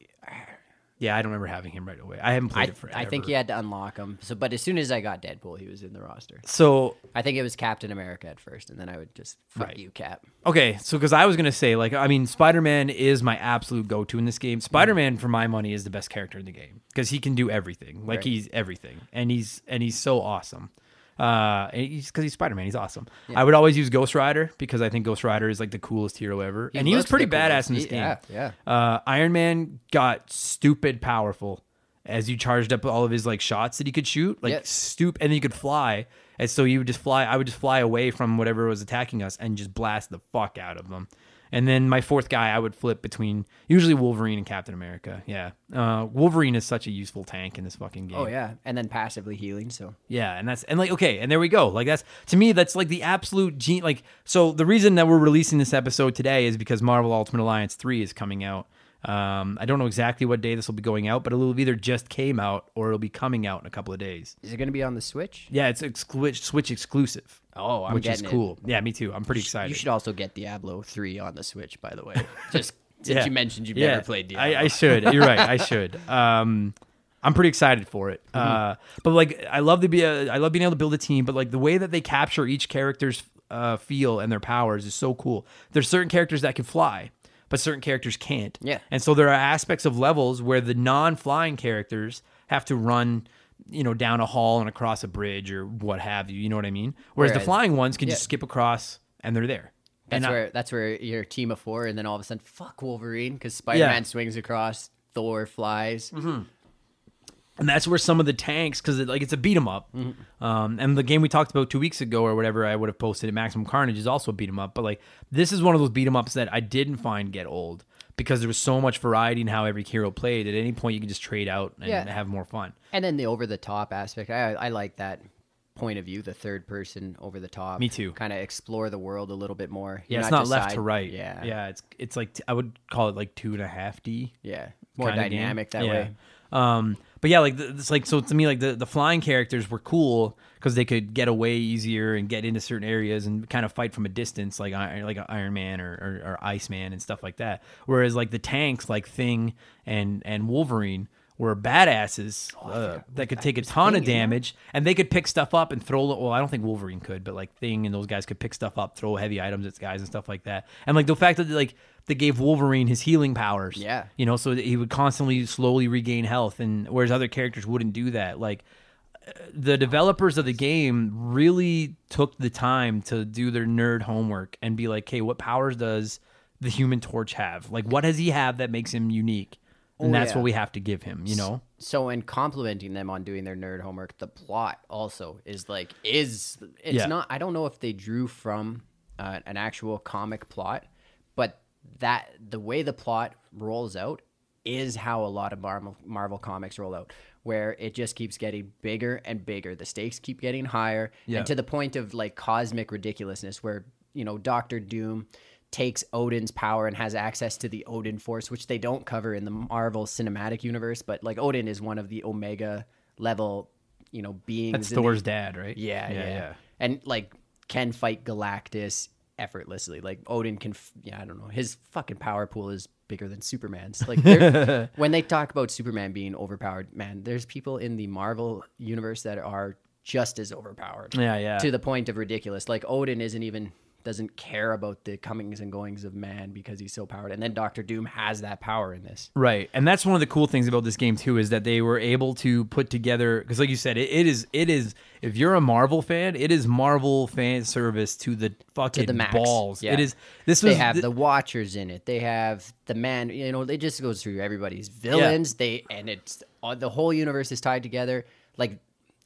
Speaker 1: Yeah, I don't remember having him right away. I haven't
Speaker 2: I,
Speaker 1: played it forever.
Speaker 2: I think you had to unlock him. So, but as soon as I got Deadpool, he was in the roster.
Speaker 1: So
Speaker 2: I think it was Captain America at first, and then I would just fuck
Speaker 1: Right.
Speaker 2: you, Cap.
Speaker 1: okay, so because I was gonna say, like, I mean, Spider Man is my absolute go to in this game. Spider Man, for my money, is the best character in the game because he can do everything. Like
Speaker 2: Right.
Speaker 1: he's everything, and he's and he's so awesome. Uh, he's because he's Spider Man. He's awesome. I would always use Ghost Rider because I think Ghost Rider is like the coolest hero ever, and he was pretty badass
Speaker 2: coolest.
Speaker 1: in this
Speaker 2: He-
Speaker 1: game.
Speaker 2: yeah, yeah.
Speaker 1: Uh, Iron Man got stupid powerful as you charged up all of his like shots that he could shoot, like
Speaker 2: Yeah.
Speaker 1: stoop, and then he could fly. And so you would just fly. I would just fly away from whatever was attacking us and just blast the fuck out of them. And then my fourth guy, I would flip between usually Wolverine and Captain America. Yeah, uh, Wolverine is such a useful tank in this fucking game.
Speaker 2: Oh yeah, and then passively healing. So
Speaker 1: Yeah, and that's and like okay, and there we go. Like that's to me, that's like the absolute gene. Like so, the reason that we're releasing this episode today is because Marvel Ultimate Alliance three is coming out. Um, I don't know exactly what day this will be going out, but it'll either just came out or it'll be coming out in a couple of days.
Speaker 2: is it going to be on the Switch?
Speaker 1: Yeah, it's exclu- Switch exclusive.
Speaker 2: Oh, I'm
Speaker 1: which is
Speaker 2: getting it.
Speaker 1: cool. Yeah, me too. I'm pretty excited.
Speaker 2: You should also get Diablo three on the Switch, by the way. Just since
Speaker 1: Yeah.
Speaker 2: you mentioned you've
Speaker 1: Yeah,
Speaker 2: never played Diablo.
Speaker 1: I, I should. You're right. I should. Um, I'm pretty excited for it.
Speaker 2: Mm-hmm.
Speaker 1: Uh, but like, I love to be. A, I love being able to build a team. But like the way that they capture each character's uh, feel and their powers is so cool. There's certain characters that can fly, but certain characters can't.
Speaker 2: Yeah.
Speaker 1: And so there are aspects of levels where the non-flying characters have to run. You know, down a hall and across a bridge or what have you. You know what I mean? Whereas, the flying ones can just skip across and they're there.
Speaker 2: That's
Speaker 1: and I-
Speaker 2: where that's where you're team of four, and then all of a sudden, fuck Wolverine, because Spider Man swings across, Thor flies.
Speaker 1: Mm-hmm. and that's where some of the tanks because it, like it's a beat 'em up um, and the game we talked about two weeks ago or whatever i would have posted at maximum carnage is also a beat 'em up but like this is one of those beat 'em ups that i didn't find get old because there was so much variety in how every hero played at any point you could just trade out and
Speaker 2: Yeah.
Speaker 1: have more fun
Speaker 2: And then the over the top aspect, I I like that point of view, the third person over the top.
Speaker 1: Me too.
Speaker 2: Kind of explore the world a little bit more.
Speaker 1: yeah
Speaker 2: You're
Speaker 1: it's not
Speaker 2: just
Speaker 1: left
Speaker 2: side-
Speaker 1: to right
Speaker 2: Yeah,
Speaker 1: yeah it's it's like t- i would call it like two and a half d
Speaker 2: yeah. More
Speaker 1: kinda game.
Speaker 2: dynamic that
Speaker 1: Yeah.
Speaker 2: way.
Speaker 1: Um, but yeah, like the, it's like so to me, like the, the flying characters were cool because they could get away easier and get into certain areas and kind of fight from a distance, like Iron- like Iron Man or, or, or Iceman and stuff like that. Whereas like the tanks, like Thing and and Wolverine. Were badasses uh, that could take a ton of damage, and they could pick stuff up and throw. Well, I don't think Wolverine could, but like Thing and those guys could pick stuff up, throw heavy items at guys and stuff like that. And like the fact that like they gave Wolverine his healing powers,
Speaker 2: Yeah.
Speaker 1: you know, so that he would constantly slowly regain health, and whereas other characters wouldn't do that. Like uh, the developers of the game really took the time to do their nerd homework and be like, "Hey, what powers does the Human Torch have? Like, what does he have that makes him unique?" And
Speaker 2: Oh,
Speaker 1: that's
Speaker 2: yeah.
Speaker 1: what we have to give him, you know.
Speaker 2: So, in complimenting them on doing their nerd homework, the plot also is like is it's
Speaker 1: Yeah.
Speaker 2: not. I don't know if they drew from uh, an actual comic plot, but that the way the plot rolls out is how a lot of Marvel Marvel comics roll out, where it just keeps getting bigger and bigger. The stakes keep getting higher,
Speaker 1: Yeah.
Speaker 2: and to the point of like cosmic ridiculousness, where you know Doctor Doom takes Odin's power and has access to the Odin Force, which they don't cover in the Marvel Cinematic Universe. But like Odin is one of the Omega level, you know, beings.
Speaker 1: That's
Speaker 2: in the-
Speaker 1: Thor's dad, right?
Speaker 2: yeah, yeah,
Speaker 1: yeah.
Speaker 2: and like can fight Galactus effortlessly. Like Odin can, f- yeah, I don't know, his fucking power pool is bigger than Superman's. Like when they talk about Superman being overpowered, man, there's people in the Marvel universe that are just as overpowered.
Speaker 1: Yeah, yeah.
Speaker 2: To the point of ridiculous. Like Odin isn't even doesn't care about the comings and goings of man because he's so powered. And then Doctor Doom has that power in this.
Speaker 1: Right, and that's one of the cool things about this game too is that they were able to put together because, like you said, it, it is it is if you're a Marvel fan, it is Marvel fan service to the fucking
Speaker 2: the max.
Speaker 1: balls.
Speaker 2: Yeah.
Speaker 1: It is. This was
Speaker 2: They have
Speaker 1: th-
Speaker 2: the Watchers in it. They have the man. You know, it just goes through everybody's villains. They and it's uh, the whole universe is tied together. Like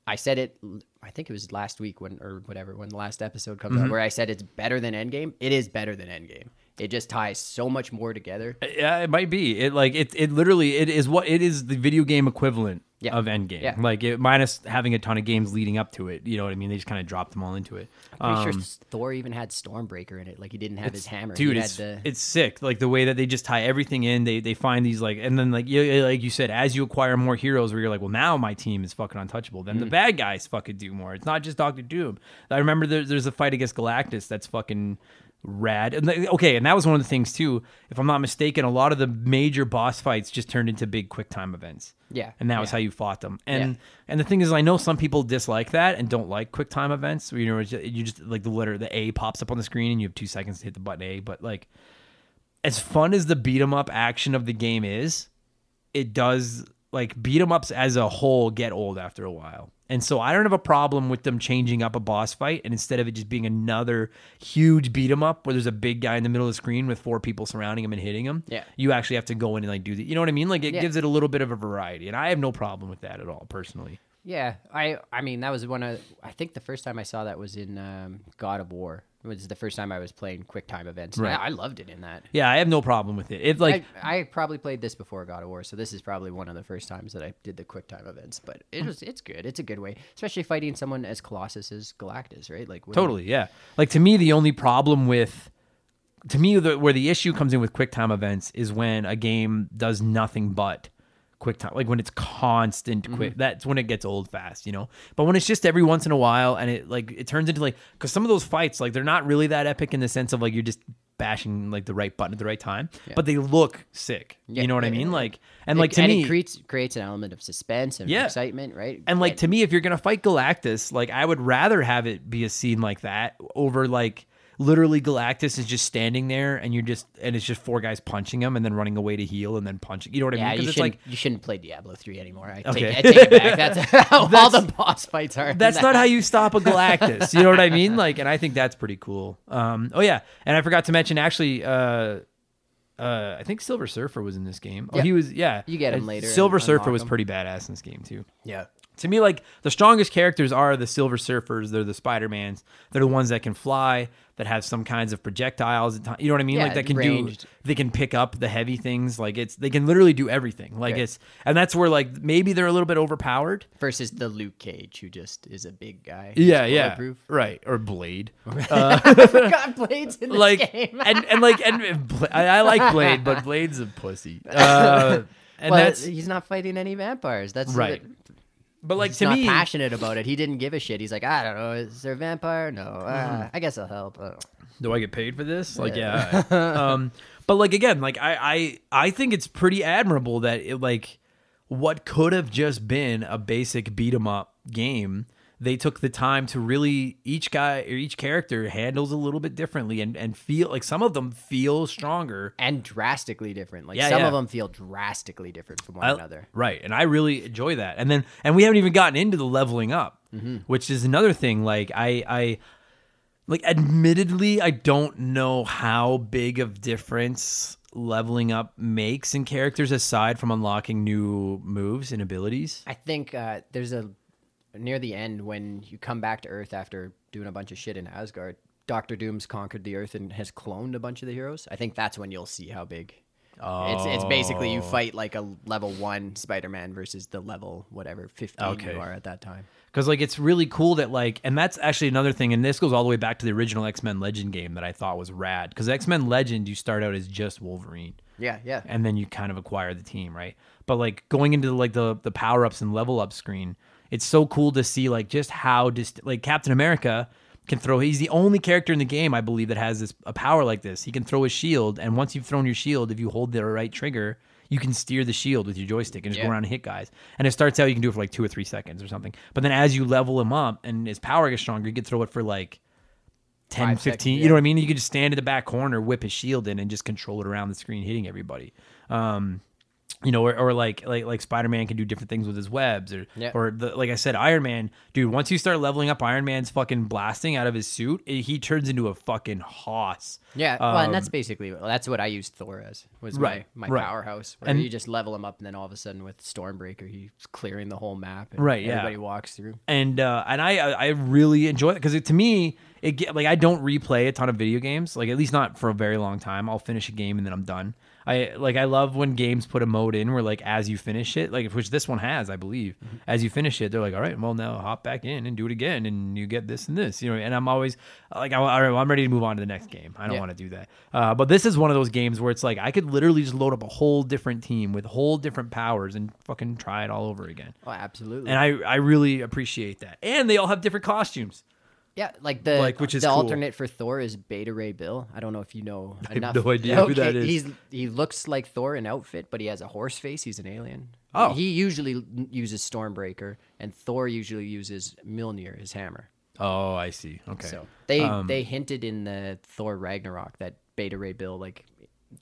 Speaker 2: I said it. I think it was last week when or whatever when the last episode comes
Speaker 1: Mm-hmm.
Speaker 2: out where I said it's better than Endgame. It is better than Endgame. It just ties so much more together.
Speaker 1: Yeah, it might be. It like it. It literally it is what it is the video game equivalent
Speaker 2: Yeah.
Speaker 1: of Endgame.
Speaker 2: Yeah.
Speaker 1: Like it, minus having a ton of games leading up to it. You know what I mean? They just kind of dropped them all into it.
Speaker 2: Pretty
Speaker 1: Um,
Speaker 2: sure Thor even had Stormbreaker in it. Like he didn't have his hammer.
Speaker 1: dude it's,
Speaker 2: the,
Speaker 1: it's sick like the way that they just tie everything in they they find these like and then like you like you said as you acquire more heroes where you're like well now my team is fucking untouchable then the
Speaker 2: Mm.
Speaker 1: bad guys fucking do more it's not just dr doom i remember there, there's a fight against galactus that's fucking rad and okay and that was one of the things too if i'm not mistaken a lot of the major boss fights just turned into big quick time events
Speaker 2: Yeah,
Speaker 1: and that was
Speaker 2: yeah.
Speaker 1: how you fought them and
Speaker 2: Yeah.
Speaker 1: and the thing is i know some people dislike that and don't like quick time events where you know you just like the letter the a pops up on the screen and you have two seconds to hit the button a but like as fun as the beat 'em up action of the game is it does like beat 'em ups as a whole get old after a while and so i don't have a problem with them changing up a boss fight and instead of it just being another huge beat 'em up where there's a big guy in the middle of the screen with four people surrounding him and hitting him
Speaker 2: Yeah.
Speaker 1: you actually have to go in and like do the you know what i mean like it
Speaker 2: Yeah.
Speaker 1: gives it a little bit of a variety and i have no problem with that at all personally
Speaker 2: Yeah, I I mean that was one of I think the first time I saw that was in um, God of War. It was the first time I was playing quick time events.
Speaker 1: Right.
Speaker 2: I, I loved it in that.
Speaker 1: yeah i have no problem with it it's like
Speaker 2: I, I probably played this before God of War, so this is probably one of the first times that I did the quick time events. But it hmm. was it's good. It's a good way, especially fighting someone as Colossus as Galactus, right? Like
Speaker 1: Totally, yeah. Like to me, the only problem with to me the, where the issue comes in with quick time events is when a game does nothing but quick time like when it's constant
Speaker 2: Mm-hmm.
Speaker 1: quick that's when it gets old fast you know but when it's just every once in a while and it like it turns into like because some of those fights like they're not really that epic in the sense of like you're just bashing like the right button at the right time but they look sick
Speaker 2: Yeah,
Speaker 1: you know what i mean
Speaker 2: yeah.
Speaker 1: like and
Speaker 2: It-
Speaker 1: like to
Speaker 2: and
Speaker 1: me
Speaker 2: it creates creates an element of suspense and
Speaker 1: Yeah.
Speaker 2: excitement, right?
Speaker 1: and like to me, if you're gonna fight Galactus, like I would rather have it be a scene like that over like literally Galactus is just standing there and you're just and it's just four guys punching him and then running away to heal and then punching. You know what I
Speaker 2: yeah,
Speaker 1: mean?
Speaker 2: you
Speaker 1: it's
Speaker 2: shouldn't
Speaker 1: like
Speaker 2: you shouldn't play Diablo three anymore. I
Speaker 1: Okay.
Speaker 2: take, I take it back. That's how all the boss fights are.
Speaker 1: that's
Speaker 2: that.
Speaker 1: not how you stop a Galactus. You know what I mean? Like, and I think that's pretty cool. Um, oh yeah, and I forgot to mention actually. Uh, uh, I think Silver Surfer was in this game. Oh, he was. Yeah,
Speaker 2: You get him later
Speaker 1: Silver Surfer was
Speaker 2: him.
Speaker 1: pretty badass in this game too.
Speaker 2: Yeah.
Speaker 1: to me like the strongest characters are the silver surfers they're the spider-mans they're the ones that can fly that have some kinds of projectiles you know what i mean
Speaker 2: Yeah,
Speaker 1: like that can
Speaker 2: ranged.
Speaker 1: do they can pick up the heavy things like it's they can literally do everything like
Speaker 2: Right.
Speaker 1: it's and that's where like maybe they're a little bit overpowered
Speaker 2: Versus the Luke Cage, who just is a big guy.
Speaker 1: yeah yeah right or blade
Speaker 2: I forgot Blades in this
Speaker 1: like
Speaker 2: game.
Speaker 1: and and like and Bla- I, I like blade but blade's a pussy uh and
Speaker 2: well,
Speaker 1: that's
Speaker 2: he's not fighting any vampires. That's
Speaker 1: Right.
Speaker 2: the-
Speaker 1: but like
Speaker 2: he's
Speaker 1: to
Speaker 2: not
Speaker 1: me
Speaker 2: passionate about it. He didn't give a shit. He's like, I don't know, is there a vampire? No, uh,
Speaker 1: Mm-hmm.
Speaker 2: I guess I'll help. Uh,
Speaker 1: do I get paid for this? Like, yeah. um, but like again, like I, I, I think it's pretty admirable that it like what could have just been a basic beat 'em up game. They took the time to really each guy or each character handles a little bit differently and and feel like some of them feel stronger.
Speaker 2: and drastically different. Like
Speaker 1: Yeah,
Speaker 2: some
Speaker 1: yeah.
Speaker 2: of them feel drastically different from one
Speaker 1: I-
Speaker 2: another.
Speaker 1: Right. And I really enjoy that. And then and we haven't even gotten into the leveling up, which is another thing. Like I I like admittedly I don't know how big of difference leveling up makes in characters aside from unlocking new moves and abilities.
Speaker 2: I think uh, there's a near the end when you come back to Earth after doing a bunch of shit in Asgard. Doctor Doom's conquered the Earth and has cloned a bunch of the heroes. I think that's when you'll see how big. Oh. It's it's basically you oh. fight like a level one Spider-Man versus the level whatever fifteen
Speaker 1: Okay.
Speaker 2: you are at that time.
Speaker 1: Because like it's really cool that like, and that's actually another thing. And this goes all the way back to the original X Men Legend game that I thought was rad. Because X Men Legend, you start out as just Wolverine.
Speaker 2: Yeah, yeah.
Speaker 1: and then you kind of acquire the team, right? But like going into like the the power ups and level up screen, it's so cool to see like just how dist- like Captain America can throw. He's the only character in the game, I believe, that has this a power like this. He can throw his shield, and once you've thrown your shield, if you hold the right trigger, you can steer the shield with your joystick and just
Speaker 2: Yeah.
Speaker 1: go around and hit guys. And it starts out you can do it for like two or three seconds or something. But then as you level him up and his power gets stronger, you can throw it for like 10,
Speaker 2: Five
Speaker 1: 15.
Speaker 2: seconds,
Speaker 1: You know what I mean? You can just stand in the back corner, whip his shield in, and just control it around the screen, hitting everybody. Um, you know, or, or like like like Spider Man can do different things with his webs, or
Speaker 2: Yeah.
Speaker 1: or the, like I said, Iron Man, dude. Once you start leveling up Iron Man's fucking blasting out of his suit, it- he turns into a fucking hoss.
Speaker 2: Yeah, well, and that's
Speaker 1: Um,
Speaker 2: basically that's what I used Thor as was
Speaker 1: Right,
Speaker 2: my, my
Speaker 1: right.
Speaker 2: powerhouse.
Speaker 1: And-
Speaker 2: you just level him up, and then all of a sudden with Stormbreaker, he's clearing the whole map. And
Speaker 1: Right, yeah.
Speaker 2: Everybody walks through.
Speaker 1: and uh, and I I I really enjoy it because to me it get like I don't replay a ton of video games like at least not for a very long time. I'll finish a game and then I'm done. I like I love when games put a mode in where like as you finish it like which this one has I believe as you finish it they're like all right well now hop back in and do it again and you get this and this you know and I'm always like all right, well, I'm ready to move on to the next game. I don't
Speaker 2: Yeah.
Speaker 1: want to do that. Uh, but this is one of those games where it's like I could literally just load up a whole different team with whole different powers and fucking try it all over again.
Speaker 2: Oh, absolutely.
Speaker 1: And I I really appreciate that. And they all have different costumes.
Speaker 2: Yeah, like the
Speaker 1: Like, which is
Speaker 2: the
Speaker 1: cool.
Speaker 2: alternate for Thor is Beta Ray Bill. I don't know if you know
Speaker 1: have
Speaker 2: enough.
Speaker 1: no idea who that is.
Speaker 2: He's he looks like Thor in outfit, but he has a horse face. He's an alien.
Speaker 1: Oh.
Speaker 2: he usually uses Stormbreaker, and Thor usually uses Mjolnir, his hammer.
Speaker 1: Oh, I see. Okay.
Speaker 2: So they
Speaker 1: Um,
Speaker 2: they hinted in the Thor Ragnarok that Beta Ray Bill like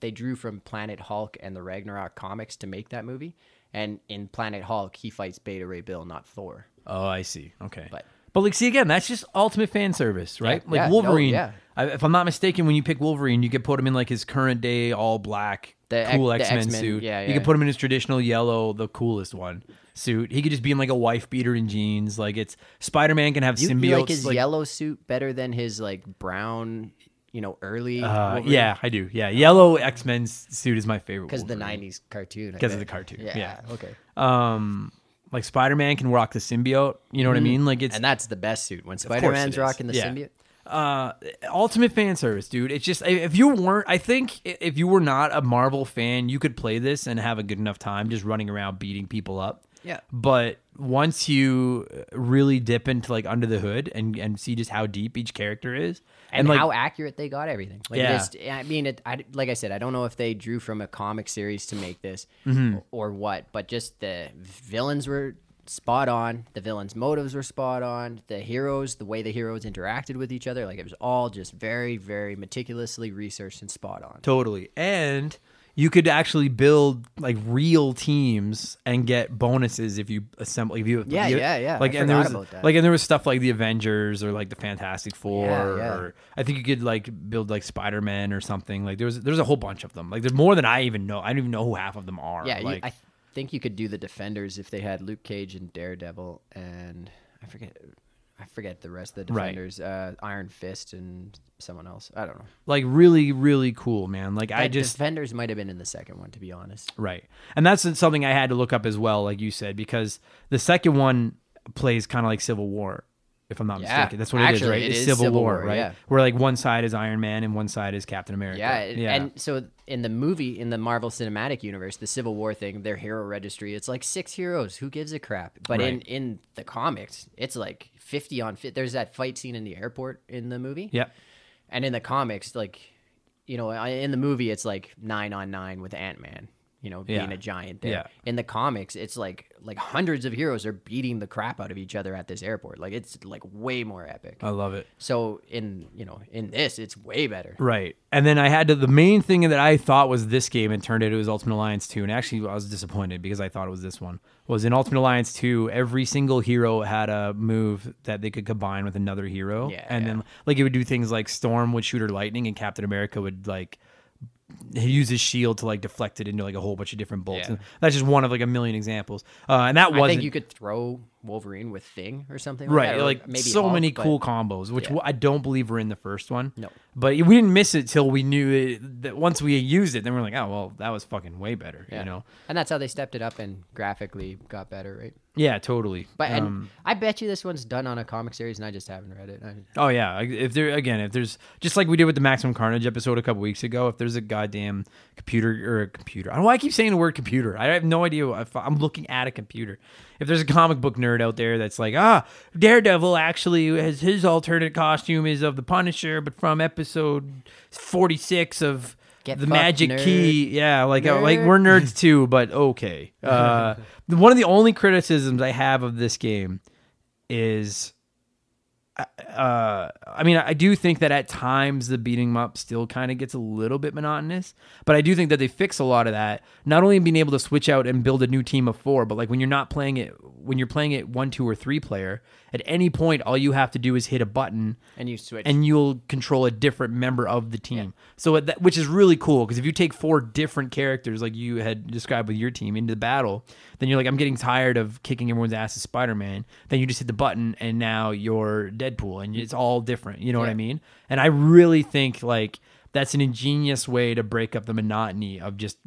Speaker 2: they drew from Planet Hulk and the Ragnarok comics to make that movie. And in Planet Hulk, he fights Beta Ray Bill, not Thor.
Speaker 1: Oh, I see. Okay.
Speaker 2: But-
Speaker 1: but like, see again, that's just ultimate fan service, right?
Speaker 2: Yeah,
Speaker 1: like
Speaker 2: yeah, no,
Speaker 1: Wolverine.
Speaker 2: yeah.
Speaker 1: I, if I'm not mistaken, when you pick Wolverine, you could put him in like his current day all black,
Speaker 2: The
Speaker 1: cool
Speaker 2: X
Speaker 1: Men suit.
Speaker 2: yeah,
Speaker 1: You
Speaker 2: yeah.
Speaker 1: could put him in his traditional yellow, the coolest one suit. He could just be in like a wife beater and jeans. Like it's Spider Man can have
Speaker 2: You,
Speaker 1: symbiotes.
Speaker 2: you like his
Speaker 1: like-
Speaker 2: yellow suit better than his like brown, you know, early
Speaker 1: Uh, yeah, I do. Yeah, yellow X Men's suit is my favorite
Speaker 2: because the '90s cartoon.
Speaker 1: Because of the cartoon.
Speaker 2: Yeah.
Speaker 1: Yeah.
Speaker 2: Okay.
Speaker 1: Um, like Spider Man can rock the symbiote. You know what I mean? Like it's
Speaker 2: Mm-hmm. And that's the best suit when
Speaker 1: course
Speaker 2: Spider Man's
Speaker 1: it is.
Speaker 2: rocking the
Speaker 1: Yeah.
Speaker 2: symbiote.
Speaker 1: uh ultimate fan service dude it's just if you weren't i think i- if you were not a marvel fan you could play this and have a good enough time just running around beating people up
Speaker 2: Yeah.
Speaker 1: but once you really dip into like under the hood and and see just how deep each character is
Speaker 2: and,
Speaker 1: like
Speaker 2: how accurate they got everything. Like
Speaker 1: Yeah.
Speaker 2: just, I mean, it, I, like I said, I don't know if they drew from a comic series to make this
Speaker 1: Mm-hmm.
Speaker 2: or, or what, but just the villains were spot on. The villains' motives were spot on. The heroes, the way the heroes interacted with each other, like it was all just very, very meticulously researched and spot on.
Speaker 1: totally and you could actually build like real teams and get bonuses if you assemble if you
Speaker 2: Yeah,
Speaker 1: you-
Speaker 2: yeah, yeah.
Speaker 1: like
Speaker 2: I
Speaker 1: and there was like and there was stuff like the avengers or like the fantastic four
Speaker 2: Yeah, yeah.
Speaker 1: or i think you could like build like spider-man or something. Like there was there's a whole bunch of them. Like there's more than i even know. I don't even know who half of them are.
Speaker 2: Yeah, you,
Speaker 1: like
Speaker 2: I think you could do the Defenders if they had Luke Cage and Daredevil, and I forget, I forget the rest of the
Speaker 1: Right.
Speaker 2: Defenders, uh, Iron Fist and someone else. I don't know.
Speaker 1: like really really cool man like i
Speaker 2: The
Speaker 1: just
Speaker 2: Defenders might have been in the second one, to be honest.
Speaker 1: Right. And that's something I had to look up as well, like you said, because the second one plays kind of like Civil War, if I'm not
Speaker 2: Yeah.
Speaker 1: mistaken. That's what it is, right?
Speaker 2: it
Speaker 1: it's
Speaker 2: is
Speaker 1: Civil,
Speaker 2: Civil
Speaker 1: War,
Speaker 2: War,
Speaker 1: right?
Speaker 2: yeah.
Speaker 1: Where like one side is Iron Man and one side is Captain America.
Speaker 2: Yeah,
Speaker 1: yeah.
Speaker 2: and so in the movie, in the Marvel Cinematic Universe, the Civil War thing, their hero registry, it's like six heroes. Who gives a crap? But in
Speaker 1: Right.
Speaker 2: in the comics, it's like fifty on. Fi- There's that fight scene in the airport in the movie.
Speaker 1: Yep.
Speaker 2: And in the comics, like, you know, in the movie, it's like nine on nine with Ant Man. You know, being
Speaker 1: Yeah.
Speaker 2: a giant there.
Speaker 1: Yeah.
Speaker 2: In the comics, it's like like hundreds of heroes are beating the crap out of each other at this airport. Like it's like way more epic.
Speaker 1: I love it.
Speaker 2: so in you know in this, it's way better.
Speaker 1: Right. And then I had to, the main thing that I thought was this game and turned out it was Ultimate Alliance 2. And actually, I was disappointed because I thought it was this one. Was in Ultimate Alliance 2, every single hero had a move that they could combine with another hero.
Speaker 2: Yeah,
Speaker 1: and
Speaker 2: yeah.
Speaker 1: then, like, it would do things like Storm would shoot her lightning, and Captain America would, like, he uses shield to like deflect it into like a whole bunch of different bolts.
Speaker 2: Yeah.
Speaker 1: And that's just one of like a million examples. Uh, and that wasn't
Speaker 2: think you could throw Wolverine with Thing or something. Like
Speaker 1: right
Speaker 2: that, or
Speaker 1: like
Speaker 2: maybe
Speaker 1: so
Speaker 2: Hulk,
Speaker 1: many cool combos which
Speaker 2: Yeah.
Speaker 1: i don't believe were in the first one
Speaker 2: No.
Speaker 1: But we didn't miss it till we knew it, that once we used it then we're like oh well that was fucking way better
Speaker 2: Yeah.
Speaker 1: you know
Speaker 2: and that's how they stepped it up and graphically got better, right?
Speaker 1: Yeah, totally.
Speaker 2: But and
Speaker 1: Um,
Speaker 2: I bet you this one's done on a comic series, and I just haven't read it. I,
Speaker 1: Oh yeah, if there again, if there's just like we did with the Maximum Carnage episode a couple weeks ago, if there's a goddamn computer or a computer, I don't know why I keep saying the word computer. I have no idea if I'm looking at a computer. If there's a comic book nerd out there that's like, ah, Daredevil actually has his alternate costume is of the Punisher, but from episode 46 of
Speaker 2: Get
Speaker 1: the Magic
Speaker 2: nerd.
Speaker 1: Key. Yeah, like uh, like we're nerds too, but okay. Uh, one of the only criticisms I have of this game is uh, I mean, I do think that at times the beating up still kind of gets a little bit monotonous, but I do think that they fix a lot of that. Not only being able to switch out and build a new team of four, but like when you're not playing it, when you're playing it one, two, or three player, at any point, all you have to do is hit a button
Speaker 2: and you switch.
Speaker 1: and you'll control a different member of the team. So that, which is really cool because if you take four different characters like you had described with your team into the battle, then you're like, I'm getting tired of kicking everyone's ass as Spider-Man. Then you just hit the button and now you're Deadpool and it's all different. You know what I mean? And I really think like that's an ingenious way to break up the monotony of just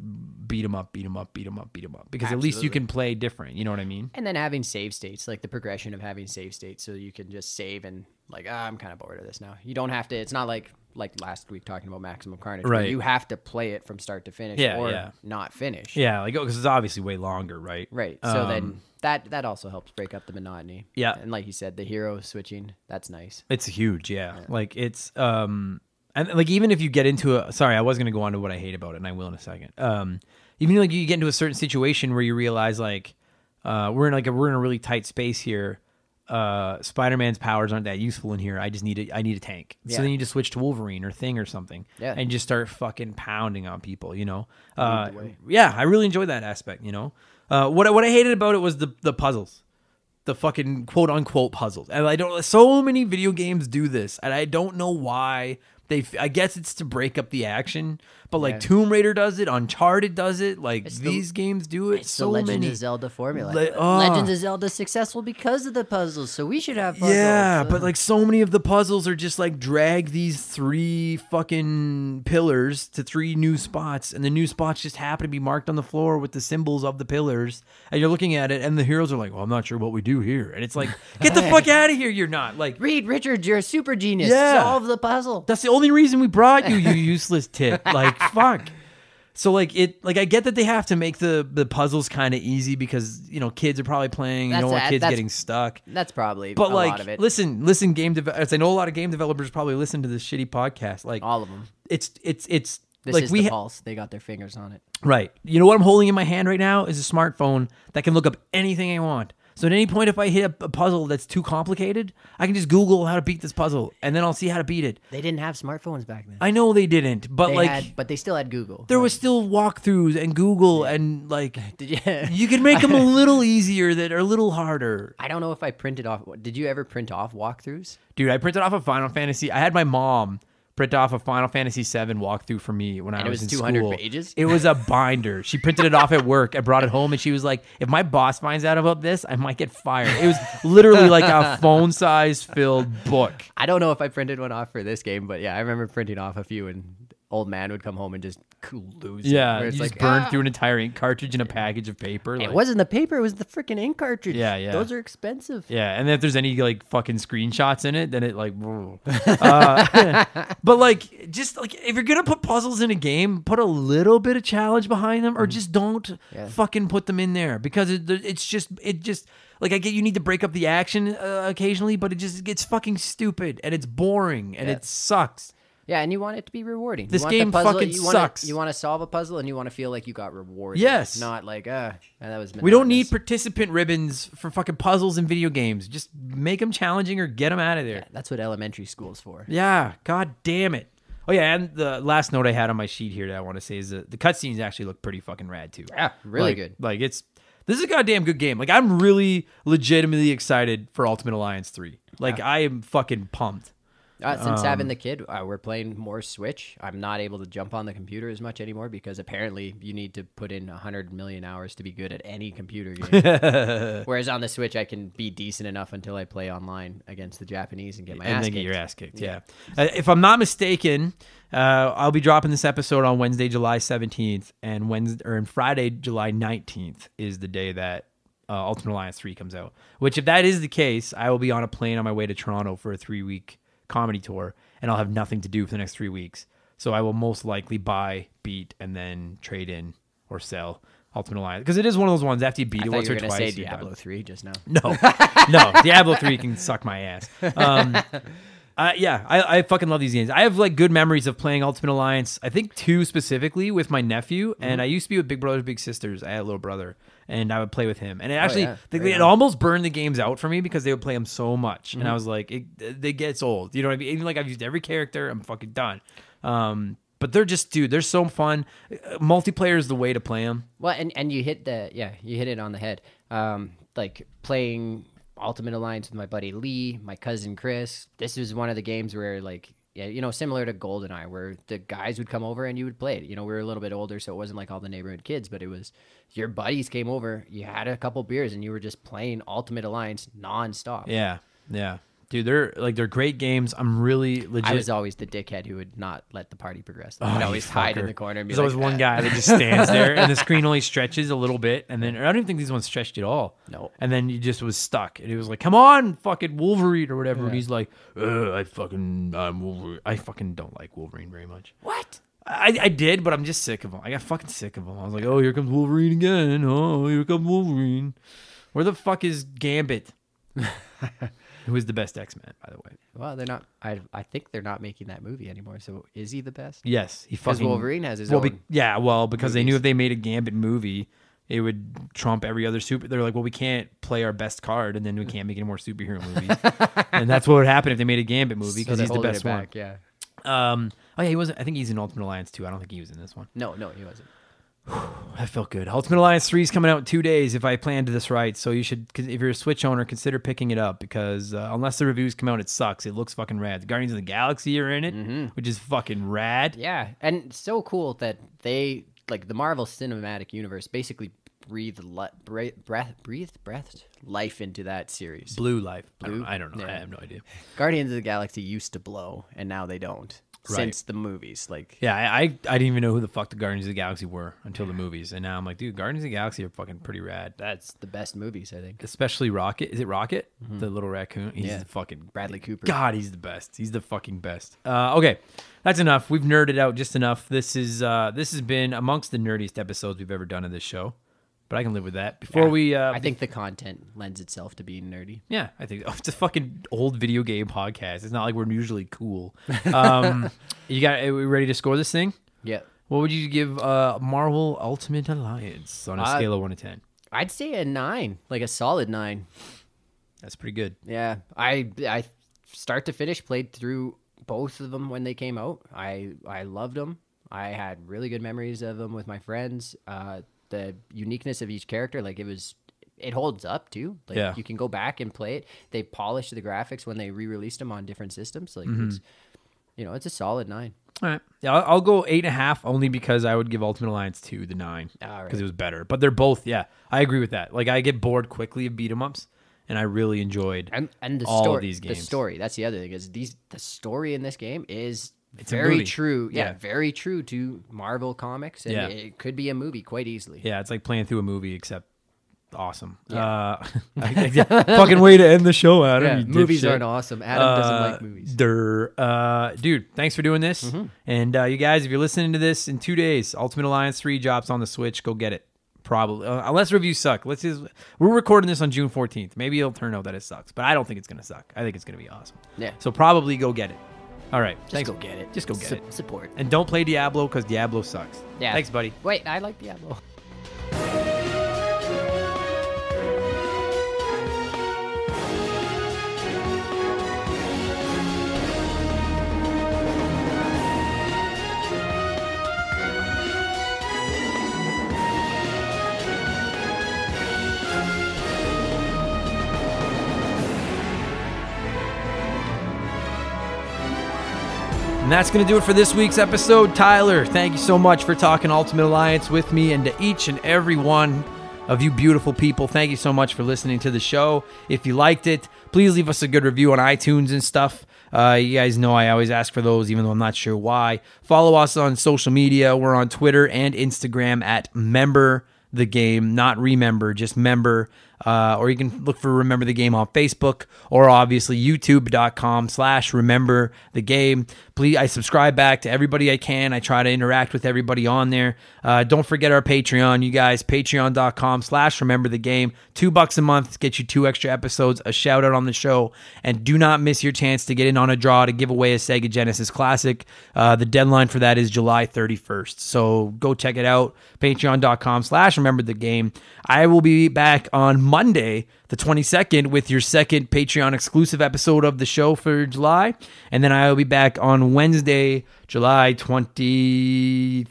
Speaker 1: beat them up, beat them up, beat them up, beat them up. Because at least you can play different. You know what I mean?
Speaker 2: and then having save states, like the progression of having save states, so you can just save and like, ah, I'm kind of bored of this now. You don't have to. It's not like like last week talking about Maximum Carnage.
Speaker 1: Right.
Speaker 2: You have to play it from start to finish,
Speaker 1: Yeah,
Speaker 2: or
Speaker 1: yeah.
Speaker 2: not finish.
Speaker 1: Yeah, like because it's obviously way longer, right?
Speaker 2: Right. So then
Speaker 1: Um,
Speaker 2: that that also helps break up the monotony.
Speaker 1: Yeah.
Speaker 2: And like you said, the hero switching, that's nice.
Speaker 1: It's huge, yeah. Like it's um and like even if you get into a sorry, I was gonna go on to what I hate about it, and I will in a second. Um even like you get into a certain situation where you realize like uh we're in like a we're in a really tight space here. Uh Spider-Man's powers aren't that useful in here. I just need a I need a tank. So then you just switch to Wolverine or Thing or something.
Speaker 2: Yeah.
Speaker 1: And just start fucking pounding on people, you know? Uh yeah, I really enjoyed that aspect, you know. Uh what I- what I hated about it was the the puzzles the fucking quote unquote puzzles. And I don't. So many video games do this, and I don't know why. They, I guess it's to break up the action, but like
Speaker 2: Yeah.
Speaker 1: Tomb Raider does it, Uncharted does it, like
Speaker 2: It's the-
Speaker 1: these games do it.
Speaker 2: It's
Speaker 1: so
Speaker 2: the Legend
Speaker 1: many.
Speaker 2: of Zelda formula.
Speaker 1: Le- ah.
Speaker 2: Legends of Zelda successful because of the puzzles, so we should have puzzles.
Speaker 1: Yeah,
Speaker 2: Uh,
Speaker 1: but like so many of the puzzles are just like drag these three fucking pillars to three new spots, and the new spots just happen to be marked on the floor with the symbols of the pillars. And you're looking at it, and the heroes are like, "Well, I'm not sure what we do here," and it's like, "Get the fuck out of here! You're not like
Speaker 2: Reed Richards, you're a super genius.
Speaker 1: Yeah.
Speaker 2: Solve the puzzle.
Speaker 1: That's the only reason we brought you, you useless tit. Like fuck. So like it like I get that they have to make the the puzzles kind of easy because you know kids are probably playing. You
Speaker 2: That's
Speaker 1: don't want kids
Speaker 2: that's-
Speaker 1: getting stuck.
Speaker 2: That's probably
Speaker 1: But
Speaker 2: a
Speaker 1: like,
Speaker 2: lot of it.
Speaker 1: listen, listen, game developers. I know a lot of game developers probably listen to this shitty podcast. Like,
Speaker 2: All of them.
Speaker 1: it's it's it's
Speaker 2: This
Speaker 1: like
Speaker 2: is
Speaker 1: we
Speaker 2: the
Speaker 1: ha-
Speaker 2: pulse. They got their fingers on it.
Speaker 1: right. You know what I'm holding in my hand right now is a smartphone that can look up anything I want. So at any point, if I hit a, a puzzle that's too complicated, I can just Google how to beat this puzzle, and then I'll see how to beat it.
Speaker 2: They didn't have smartphones back then.
Speaker 1: I know they didn't, but
Speaker 2: they
Speaker 1: like
Speaker 2: had, but they still had Google.
Speaker 1: there was still walkthroughs and Google and like
Speaker 2: Did you?
Speaker 1: you can make them a little easier that are a little harder.
Speaker 2: I don't know if I printed off. Did you ever print off walkthroughs?
Speaker 1: Dude, I printed off a Final Fantasy. I had my mom print off a Final Fantasy VII walkthrough for me when I
Speaker 2: And it
Speaker 1: was,
Speaker 2: was
Speaker 1: in
Speaker 2: 200
Speaker 1: school.
Speaker 2: pages?
Speaker 1: It was a binder. She printed it off at work. I brought it home and she was like, "If my boss finds out about this, I might get fired." It was literally like a phone size filled book.
Speaker 2: I don't know if I printed one off for this game, but yeah, I remember printing off a few, and old man would come home and just lose. it,
Speaker 1: Yeah,
Speaker 2: where
Speaker 1: you
Speaker 2: it's
Speaker 1: just
Speaker 2: like,
Speaker 1: burned
Speaker 2: "Ah!"
Speaker 1: through an entire ink cartridge in a package of paper.
Speaker 2: It wasn't the paper; it was the freaking ink cartridge.
Speaker 1: Yeah, yeah.
Speaker 2: Those are expensive.
Speaker 1: Yeah, and if there's any like fucking screenshots in it, then it like. uh, but like, just like if you're gonna put puzzles in a game, put a little bit of challenge behind them, or just don't
Speaker 2: Mm. Yeah.
Speaker 1: fucking put them in there because it, it's just it just like I get you need to break up the action uh, occasionally, but it just gets fucking stupid and it's boring and
Speaker 2: Yeah.
Speaker 1: it sucks.
Speaker 2: Yeah, and you want it to be rewarding.
Speaker 1: This
Speaker 2: you want the
Speaker 1: game
Speaker 2: puzzle,
Speaker 1: fucking
Speaker 2: you wanna-
Speaker 1: sucks.
Speaker 2: You want to solve a puzzle, and you want to feel like you got rewarded.
Speaker 1: Yes.
Speaker 2: not like uh that was.
Speaker 1: We don't need participant ribbons for fucking puzzles in video games. Just make them challenging or get them out of there.
Speaker 2: Yeah, that's what elementary school's for.
Speaker 1: Yeah, god damn it. Oh yeah, and the last note I had on my sheet here that I want to say is that the cutscenes actually look pretty fucking rad too.
Speaker 2: Yeah, really
Speaker 1: Like-
Speaker 2: good.
Speaker 1: Like it's this is a goddamn good game. Like I'm really legitimately excited for Ultimate Alliance 3. Like I am fucking pumped.
Speaker 2: Uh, since
Speaker 1: Um,
Speaker 2: having the kid, uh, we're playing more Switch. I'm not able to jump on the computer as much anymore because apparently you need to put in 100 million hours to be good at any computer game. Whereas on the Switch, I can be decent enough until I play online against the Japanese and get my
Speaker 1: and
Speaker 2: ass
Speaker 1: then
Speaker 2: kicked.
Speaker 1: get your ass kicked. Yeah. Uh, if I'm not mistaken, uh, I'll be dropping this episode on Wednesday, July 17th, and Wednesday or Friday, July 19th is the day that uh, Ultimate Alliance 3 comes out. Which, if that is the case, I will be on a plane on my way to Toronto for a three week comedy tour, and I'll have nothing to do for the next three weeks. So I will most likely buy, beat, and then trade in or sell Ultimate Alliance because it is one of those ones after you beat
Speaker 2: I
Speaker 1: it once
Speaker 2: you
Speaker 1: or
Speaker 2: were gonna
Speaker 1: twice.
Speaker 2: say. Diablo three just now.
Speaker 1: No, no, Diablo three can suck my ass. Um, uh, yeah, I, I fucking love these games. I have like good memories of playing Ultimate Alliance. I think two specifically with my nephew, and I used to be with Big Brothers Big Sisters. I had a little brother, and I would play with him. And it actually,
Speaker 2: yeah.
Speaker 1: they- it almost burned the games out for me because they would play them so much, and I was like, it, it gets old. You know what I mean? Even like I've used every character, I'm fucking done. Um, but they're just, dude, they're so fun. Uh, Multiplayer is the way to play them.
Speaker 2: Well, and and you hit the yeah, you hit it on the head. Um, like playing Ultimate Alliance with my buddy Lee, my cousin Chris. This was one of the games where like yeah, you know, similar to GoldenEye, where the guys would come over and you would play it. You know, we were a little bit older, so it wasn't like all the neighborhood kids, but it was your buddies came over, you had a couple beers, and you were just playing Ultimate Alliance nonstop.
Speaker 1: Yeah, yeah, dude, they're like they're great games. I'm really legit.
Speaker 2: I was always the dickhead who would not let the party progress. I
Speaker 1: Oh,
Speaker 2: would
Speaker 1: you
Speaker 2: always hide in the corner and be
Speaker 1: There's
Speaker 2: like,
Speaker 1: always one
Speaker 2: "Ah."
Speaker 1: guy that just stands there, and the screen only stretches a little bit, and then I don't even think these ones stretched at all.
Speaker 2: No.
Speaker 1: And then he just was stuck, and he was like, "Come on, fucking Wolverine or whatever," and he's like, Ugh, "I fucking I'm Wolverine. I fucking don't like Wolverine very much."
Speaker 2: What?
Speaker 1: I, I did, but I'm just sick of him. I got fucking sick of him. I was like, "Oh, here comes Wolverine again. Oh, here comes Wolverine." Where the fuck is Gambit? Who is the best X Men, by the way?
Speaker 2: Well, they're not. I I think they're not making that movie anymore. So is he the best?
Speaker 1: Yes, he
Speaker 2: Because
Speaker 1: fucking
Speaker 2: Wolverine has his
Speaker 1: well,
Speaker 2: own.
Speaker 1: be, yeah, well, because they knew
Speaker 2: movies.
Speaker 1: if they made a Gambit movie, it would trump every other super. They're like, well, we can't play our best card, and then we can't make any more superhero movies. and that's what would happen if they made a Gambit movie
Speaker 2: so
Speaker 1: because
Speaker 2: they're
Speaker 1: he's the
Speaker 2: holding
Speaker 1: best
Speaker 2: it
Speaker 1: one.
Speaker 2: back, Yeah.
Speaker 1: Um, oh yeah, he wasn't. I think he's in Ultimate Alliance too. I don't think he was in this one.
Speaker 2: No, no, he wasn't.
Speaker 1: That felt good. Ultimate Alliance three is coming out in two days if I planned this right. So you should, if you're a Switch owner, consider picking it up because uh, unless the reviews come out, it sucks. It looks fucking rad. The Guardians of the Galaxy are in it, which is fucking rad.
Speaker 2: Yeah, and so cool that they like the Marvel Cinematic Universe basically breathed li- bre- breath, breathed breath life into that series.
Speaker 1: Blue Life. I don't,
Speaker 2: Blue?
Speaker 1: I don't know. I have no idea.
Speaker 2: Guardians of the Galaxy used to blow, and now they don't.
Speaker 1: Right.
Speaker 2: Since the movies, like
Speaker 1: Yeah, I, I I didn't even know who the fuck the Guardians of the Galaxy were until the movies, and now I'm like, dude, Guardians of the Galaxy are fucking pretty rad.
Speaker 2: that's the best movies, I think.
Speaker 1: Especially Rocket. Is it Rocket? The little raccoon. He's
Speaker 2: Yeah.
Speaker 1: the fucking
Speaker 2: Bradley Cooper.
Speaker 1: God, he's the best. He's the fucking best. Uh, okay, that's enough. We've nerded out just enough. This is uh, this has been amongst the nerdiest episodes we've ever done of this show, but I can live with that. Before we, uh,
Speaker 2: I think the content lends itself to being nerdy.
Speaker 1: yeah, I think oh, it's a fucking old video game podcast. It's not like we're usually cool. Um, you got? Are we ready to score this thing?
Speaker 2: Yeah,
Speaker 1: What would you give uh, Marvel Ultimate Alliance on a
Speaker 2: Uh,
Speaker 1: scale of one to ten?
Speaker 2: I'd say a nine, like a solid nine.
Speaker 1: That's pretty good.
Speaker 2: Yeah, I I start to finish played through both of them when they came out. I I loved them. I had really good memories of them with my friends. Uh, the uniqueness of each character, like it was, it holds up too. Like
Speaker 1: Yeah.
Speaker 2: you can go back and play it. They polished the graphics when they re-released them on different systems. Like
Speaker 1: Mm-hmm.
Speaker 2: it's, you know, it's a solid nine.
Speaker 1: All right. Yeah, I'll, I'll go eight and a half only because I would give Ultimate Alliance two the nine because
Speaker 2: right.
Speaker 1: it was better. But they're both, yeah, I agree with that. Like I get bored quickly of beat 'em ups, and I really enjoyed.
Speaker 2: And and the
Speaker 1: all of
Speaker 2: story,
Speaker 1: these games.
Speaker 2: the story. That's the other thing is these the story in this game is
Speaker 1: It's
Speaker 2: very true. Yeah,
Speaker 1: Yeah.
Speaker 2: very true to Marvel comics, and
Speaker 1: Yeah.
Speaker 2: it could be a movie quite easily.
Speaker 1: Yeah, it's like playing through a movie except awesome. Uh, fucking way to end the show, Adam.
Speaker 2: Yeah, movies aren't awesome. Adam doesn't
Speaker 1: Uh,
Speaker 2: like movies.
Speaker 1: Durr. Uh, dude, thanks for doing this.
Speaker 2: Mm-hmm.
Speaker 1: And uh, you guys, if you're listening to this in two days, Ultimate Alliance 3 drops on the Switch. Go get it. Probably. Uh, unless reviews suck. Let's just, we're recording this on June 14th. Maybe it'll turn out that it sucks, but I don't think it's going to suck. I think it's going to be awesome.
Speaker 2: Yeah.
Speaker 1: So probably go get it. All right.
Speaker 2: Just
Speaker 1: thanks.
Speaker 2: go get it.
Speaker 1: Just go get it.
Speaker 2: Support.
Speaker 1: And don't play Diablo because Diablo sucks.
Speaker 2: Yeah.
Speaker 1: Thanks, buddy.
Speaker 2: Wait, I like Diablo.
Speaker 1: That's going to do it for this week's episode. Tyler, thank you so much for talking Ultimate Alliance with me and to each and every one of you beautiful people. Thank you so much for listening to the show. If you liked it, please leave us a good review on iTunes and stuff. Uh, you guys know I always ask for those, even though I'm not sure why. Follow us on social media. We're on Twitter and Instagram at Member the Game, not Remember, just Member. Uh, or you can look for Remember the Game on Facebook, or obviously youtube.com slash Remember the Game. Please, I subscribe back to everybody I can. I try to interact with everybody on there. Uh, don't forget our Patreon, you guys. Patreon.com slash Remember the Game. Two bucks a month gets you two extra episodes, a shout out on the show, and do not miss your chance to get in on a draw to give away a Sega Genesis Classic. Uh, the deadline for that is July 31st. So go check it out. Patreon.com slash Remember the Game. I will be back on Monday, the 22nd, with your second Patreon exclusive episode of the show for July. And then I will be back on Wednesday, July 23rd,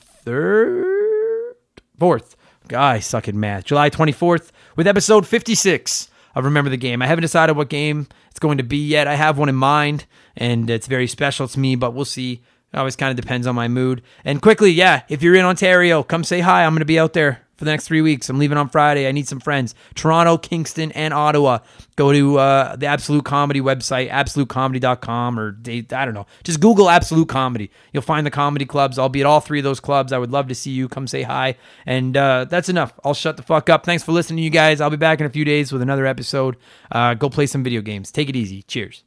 Speaker 1: 4th. Guy, suck at math. July 24th with episode 56 of Remember the Game. I haven't decided what game it's going to be yet. I have one in mind, and it's very special to me, but we'll see. It always kind of depends on my mood. And quickly, yeah, if you're in Ontario, come say hi. I'm going to be out there for the next three weeks. I'm leaving on Friday. I need some friends. Toronto, Kingston, and Ottawa. Go to uh, the Absolute Comedy website, absolutecomedy.com, or I don't know. Just Google Absolute Comedy. You'll find the comedy clubs. I'll be at all three of those clubs. I would love to see you. Come say hi. And uh, that's enough. I'll shut the fuck up. Thanks for listening, you guys. I'll be back in a few days with another episode. Uh, go play some video games. Take it easy. Cheers.